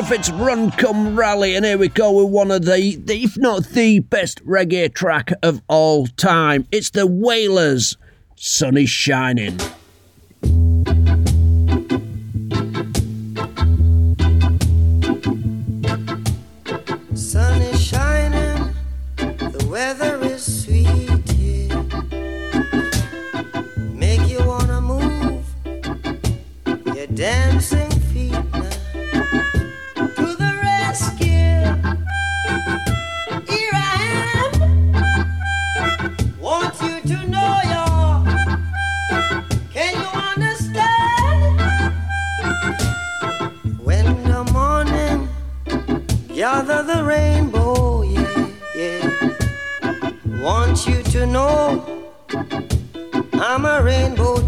Speaker 19: Benefits Run Come Rally, and
Speaker 18: here we go with one of the, the, if not the best reggae track of all time. It's the Wailers, Sun is Shining.
Speaker 20: to know. I'm a rainbow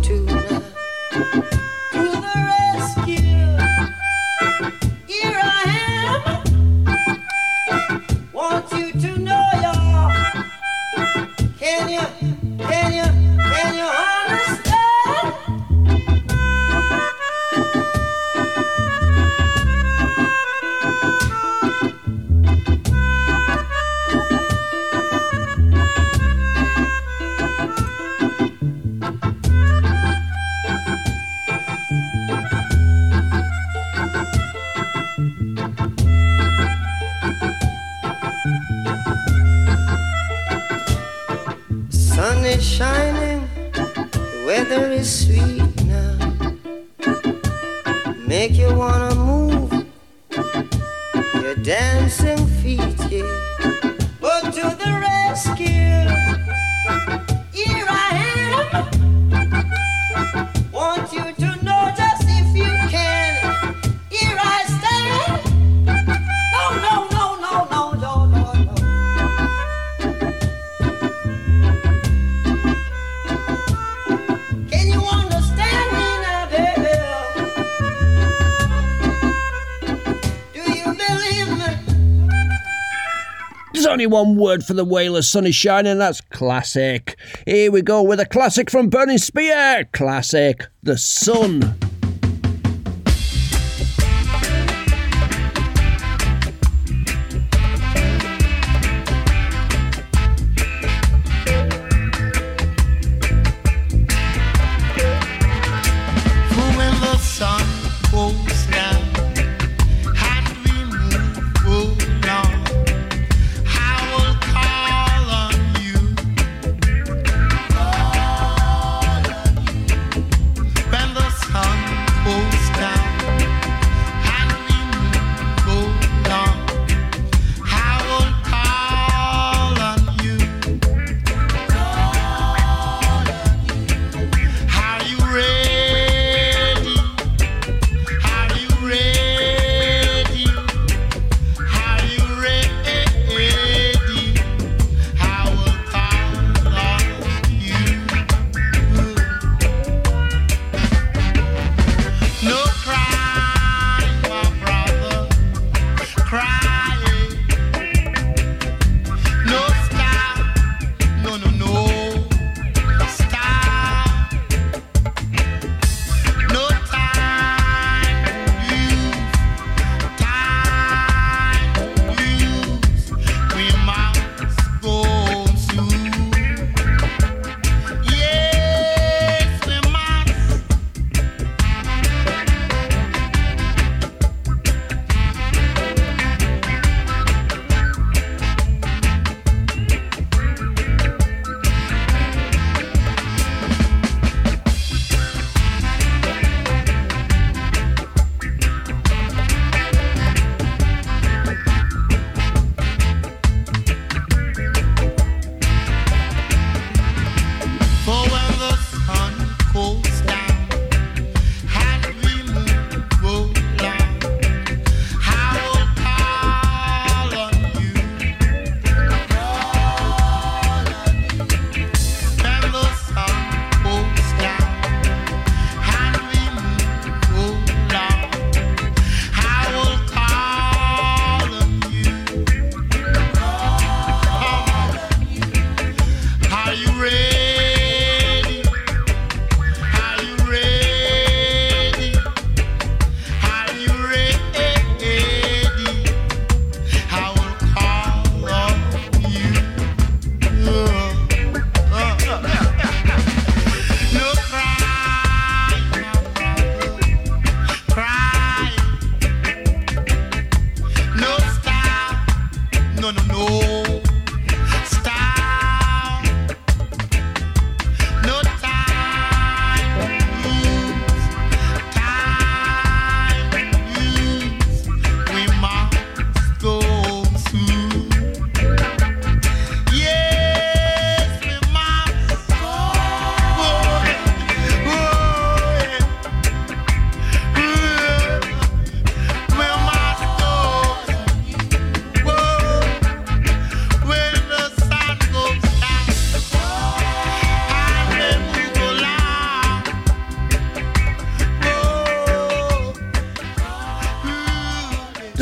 Speaker 18: only one word for the Wailer, sun is shining, that's classic. Here we go with a classic from Burning Spear. Classic, the sun.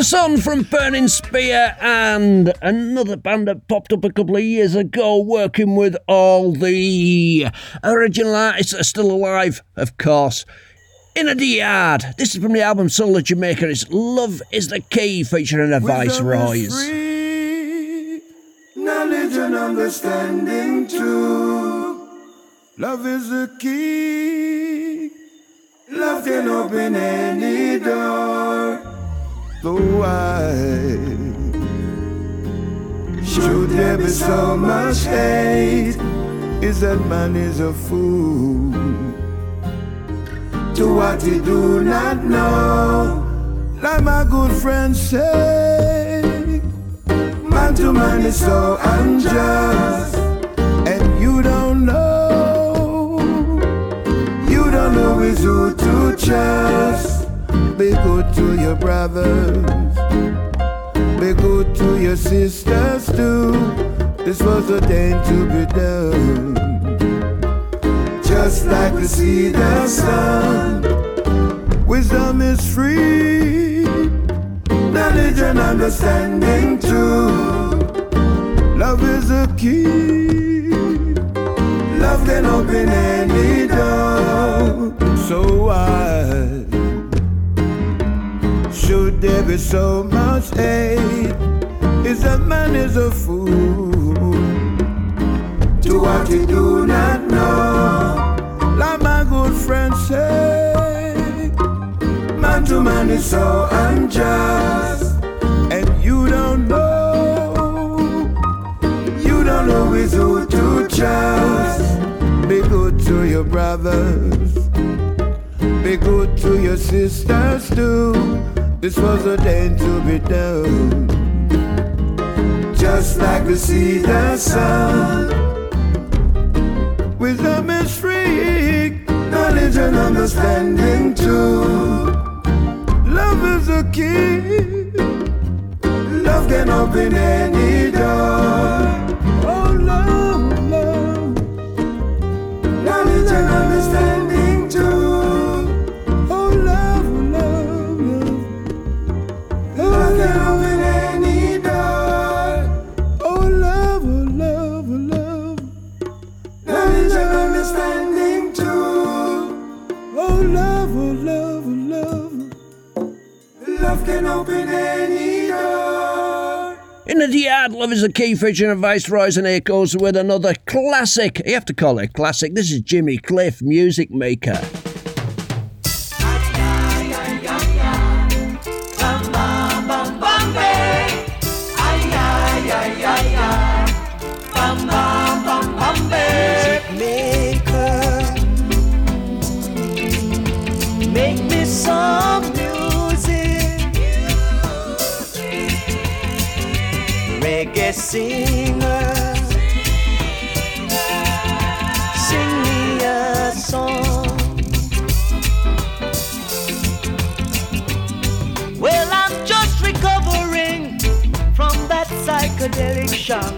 Speaker 21: Sun
Speaker 2: from Burning Spear and another band that popped up a couple of years ago working with all the original artists that are still alive, of course. In a Yard. This is from the album Soul of Jamaica. It's Love is the Key featuring a Viceroys.
Speaker 4: Knowledge and understanding too. Love is the key. Love can open any door. So why should there be so much hate? Is that man is a fool to what he do not know? Like my good friend say, man to man is so unjust, and you don't know, you don't know is who to trust. Be good to your brothers, be good to your sisters too. This was ordained to be done, just like the seed of sun. Wisdom is free, knowledge and understanding too. Love is the key. Love can open any door. So why there be so much hate? Is that man is a fool to what he do not know? Like my good friend say, man to man is so unjust, and you don't know, you don't know is who to trust. Be good to your brothers, be good to your sisters too. This was a thing to be done, just like the seed of sun. With is mystery, knowledge and understanding too. Love is a key. Love can open any door.
Speaker 2: In the Yard, Love is the Key featuring a Viceroys and Echoes with another classic. You have to call it a classic. This is Jimmy Cliff, Music Maker.
Speaker 22: Singer, sing me a song. Well, I'm just recovering from that psychedelic shock.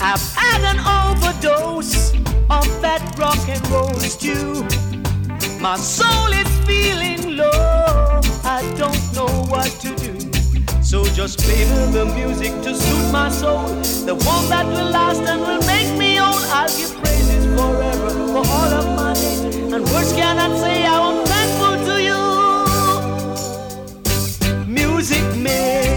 Speaker 22: I've had an overdose of that rock and roll stew. My soul is feeling low. I don't know what to do. So just play the music to suit my soul. The one that will last and will make me own. I'll give praises forever for all of my days. And words cannot say how I'm thankful to you. Music maker.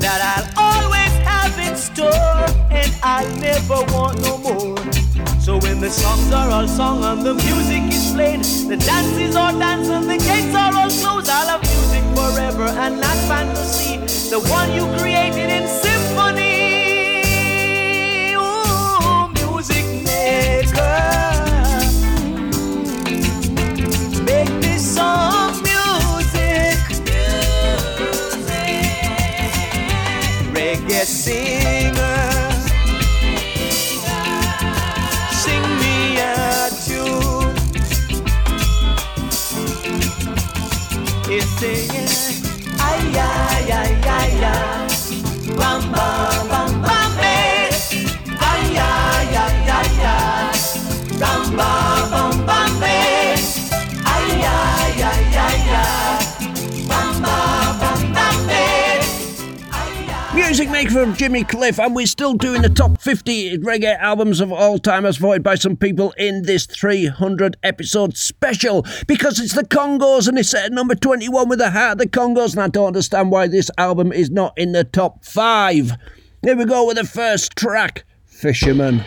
Speaker 22: That I'll always have in store, and I'll never want no more. So when The songs are all sung and the music is played. The dances are dance and the gates are all closed. I love music forever and not fantasy. The one you created in symphony. Ooh, music maker. Reggae
Speaker 23: Music maker from Jimmy Cliff, and we're still doing the top 50 reggae albums of all time as voted by some people in this 300 episode special because it's the Congos and it's at number 21 with the Heart of the Congos, and I don't understand why this album is not in the top five. Here we go with the first track Fisherman.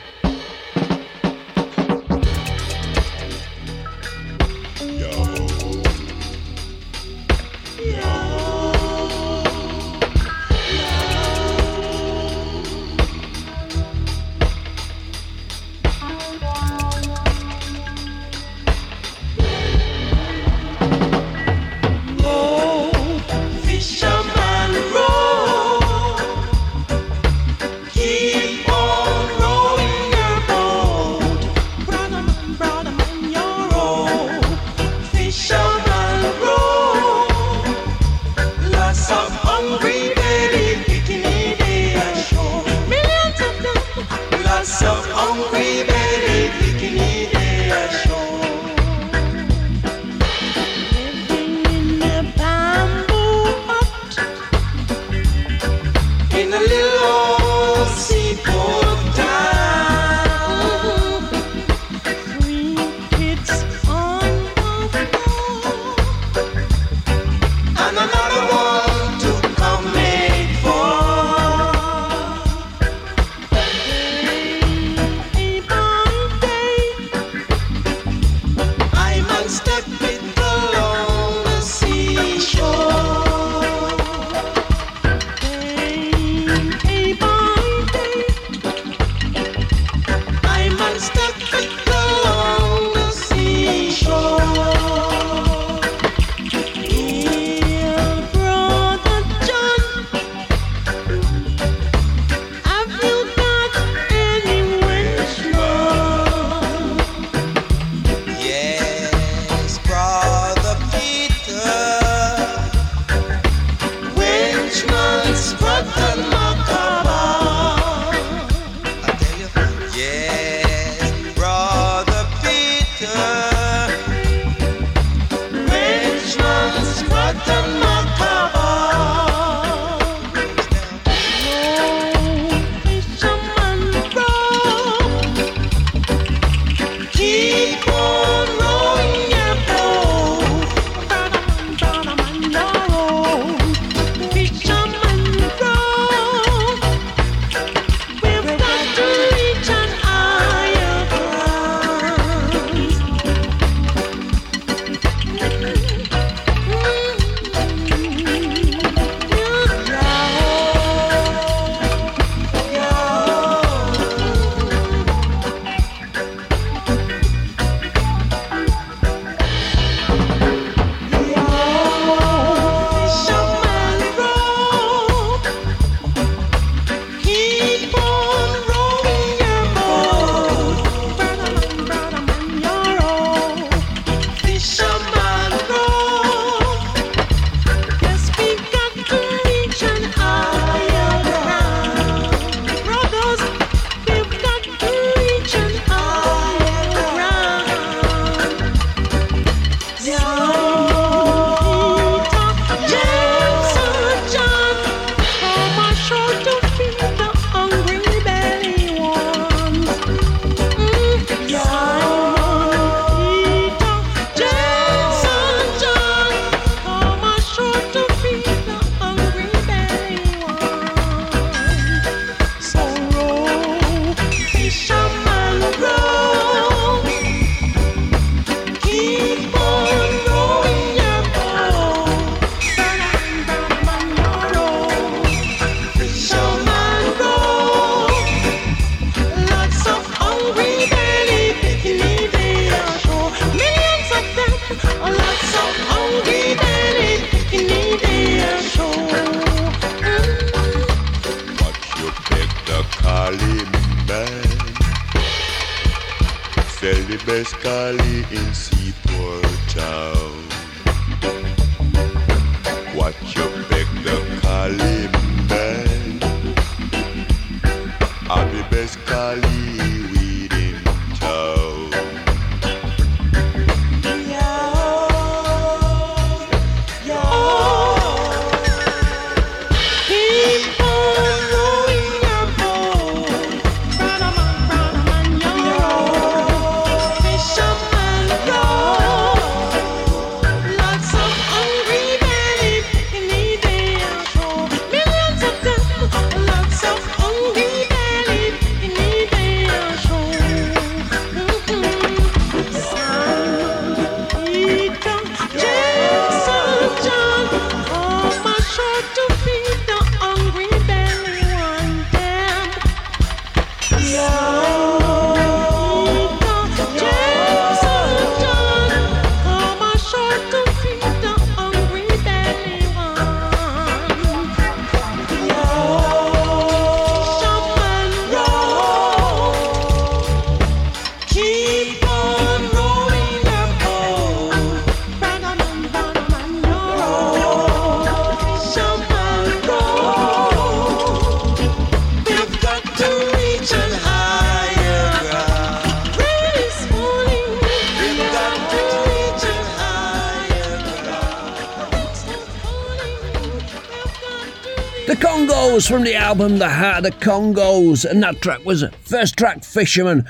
Speaker 2: Congos from the album The Heart of the Congos, and that track was first track Fisherman.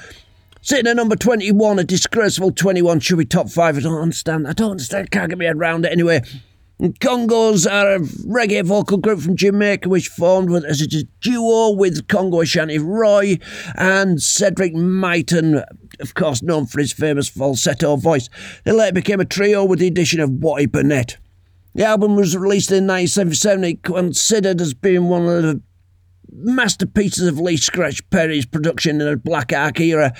Speaker 2: Sitting at number 21, a disgraceful 21 should be top 5. I don't understand. I don't understand. Can't get my head around it anyway. And Congos are a reggae vocal group from Jamaica which formed with, as a duo with Congo Ashanti Roy and Cedric Myton, of course known for his famous falsetto voice. They later became a trio with the addition of Watty Burnett. The album was released in 1977, it considered as being one of the masterpieces of Lee Scratch Perry's production in the Black Ark era.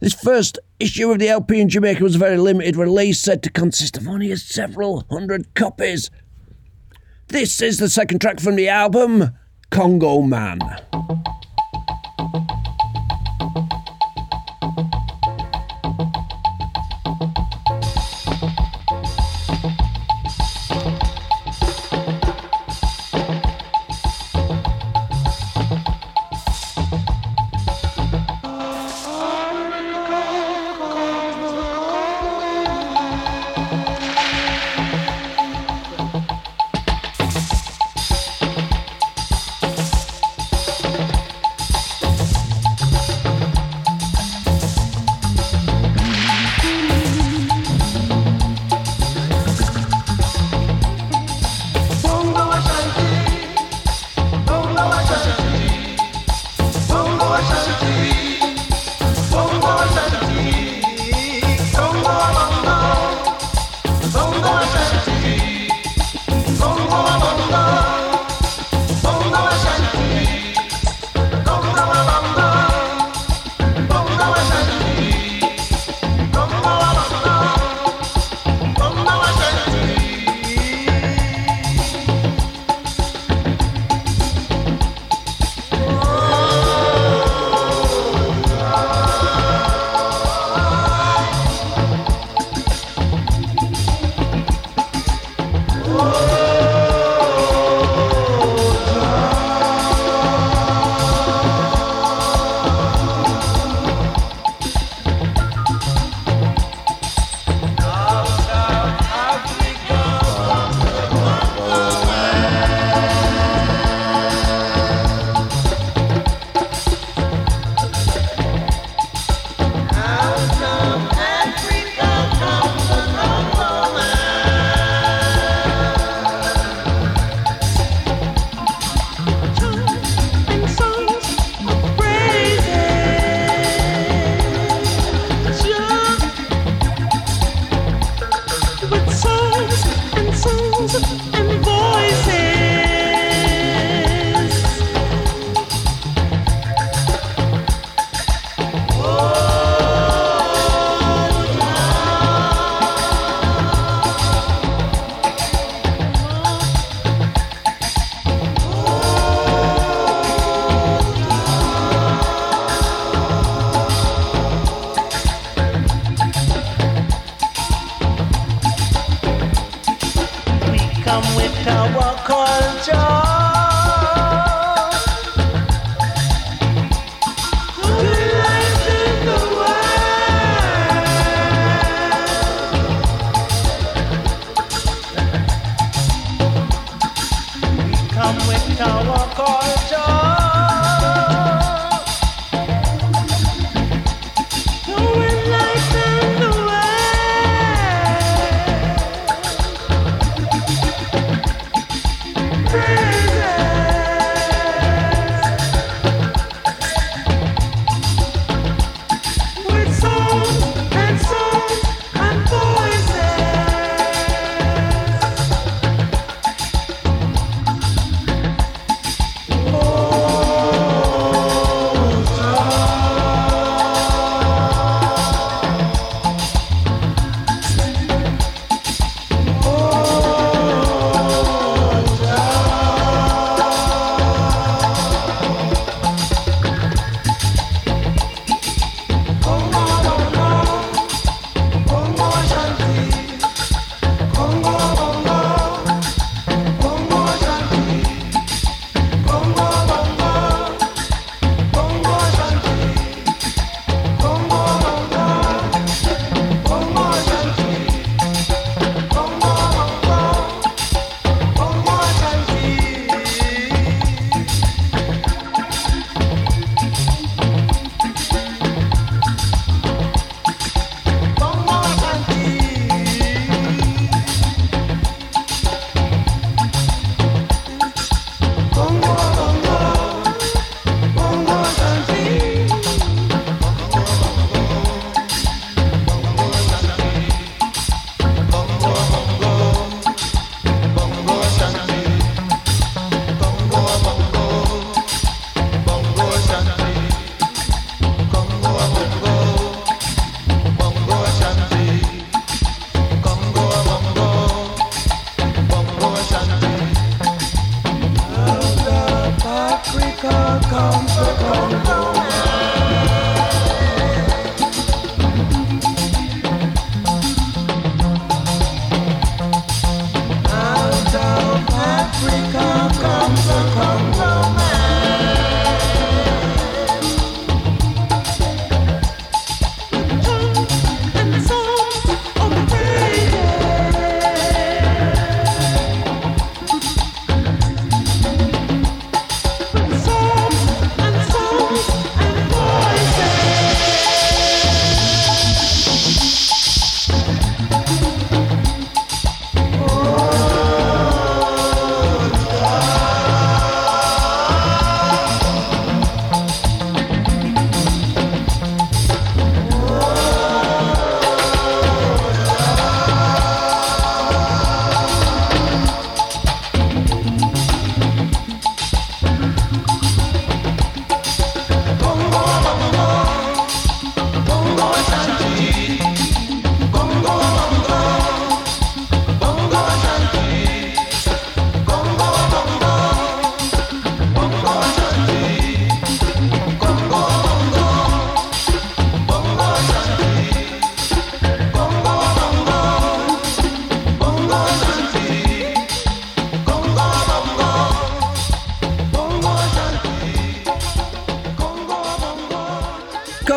Speaker 2: This first issue of the LP in Jamaica was a very limited release, said to consist of only several hundred copies. This is the second track from the album, Congo Man.
Speaker 23: Come with our culture.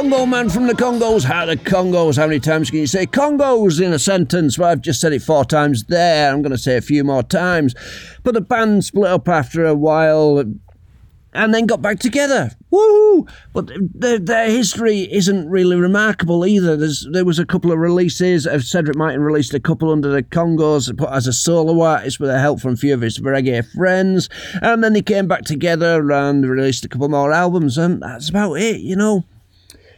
Speaker 23: Congo
Speaker 2: man from the Congos. How the Congos? How many times can you say Congos in a sentence? Well, I've just said it four times there. I'm going to say a few more times. But the band split up after a while and then got back together. Woohoo! But their, their history isn't really remarkable either. There's, there was a couple of releases. Uh, Cedric Martin released a couple under the Congos put as a solo artist with the help from a few of his reggae friends. And then they came back together and released a couple more albums. And that's about it, you know.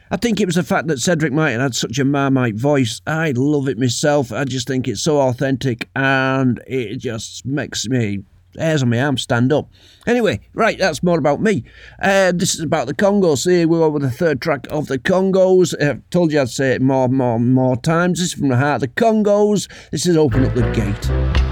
Speaker 2: I think it was the fact that Cedric Martin had such a Marmite voice. I love it myself. I just think it's so authentic and it just makes me hairs on my arm stand up. Anyway, right, that's more about me. Uh, this is about the Congos. Here we are with the third track of the Congos. I told you I'd say it more, more, more times. This is from the heart of the Congos. This is Open Up the Gate.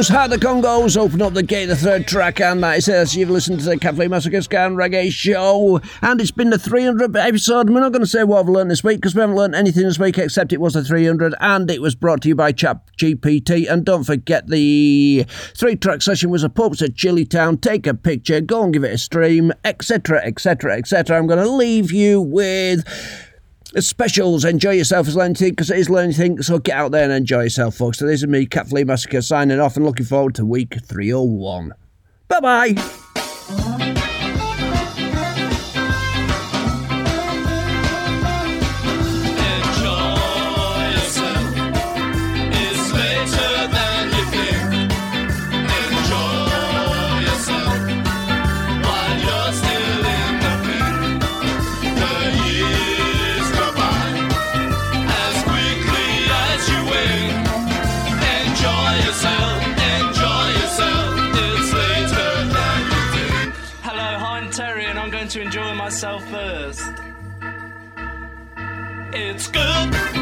Speaker 2: Congos, how the Congos open up the gate, the third track, and that is as you've listened to the Catflea Massacre Scan Reggae Show, and it's been the 300th episode. We're not going to say what I've learned this week because we haven't learned anything this week except it was the 300, and it was brought to you by ChatGPT. And don't forget the three track session was a Popes of Chillitown. Take a picture, go and give it a stream, etc., etc., etc. I'm going to leave you with specials. Enjoy yourself as learning because it is learning thing. So get out there and enjoy yourself, folks. So this is me, Catflea Massacre, signing off and looking forward to week 301. Bye bye.
Speaker 3: It's good.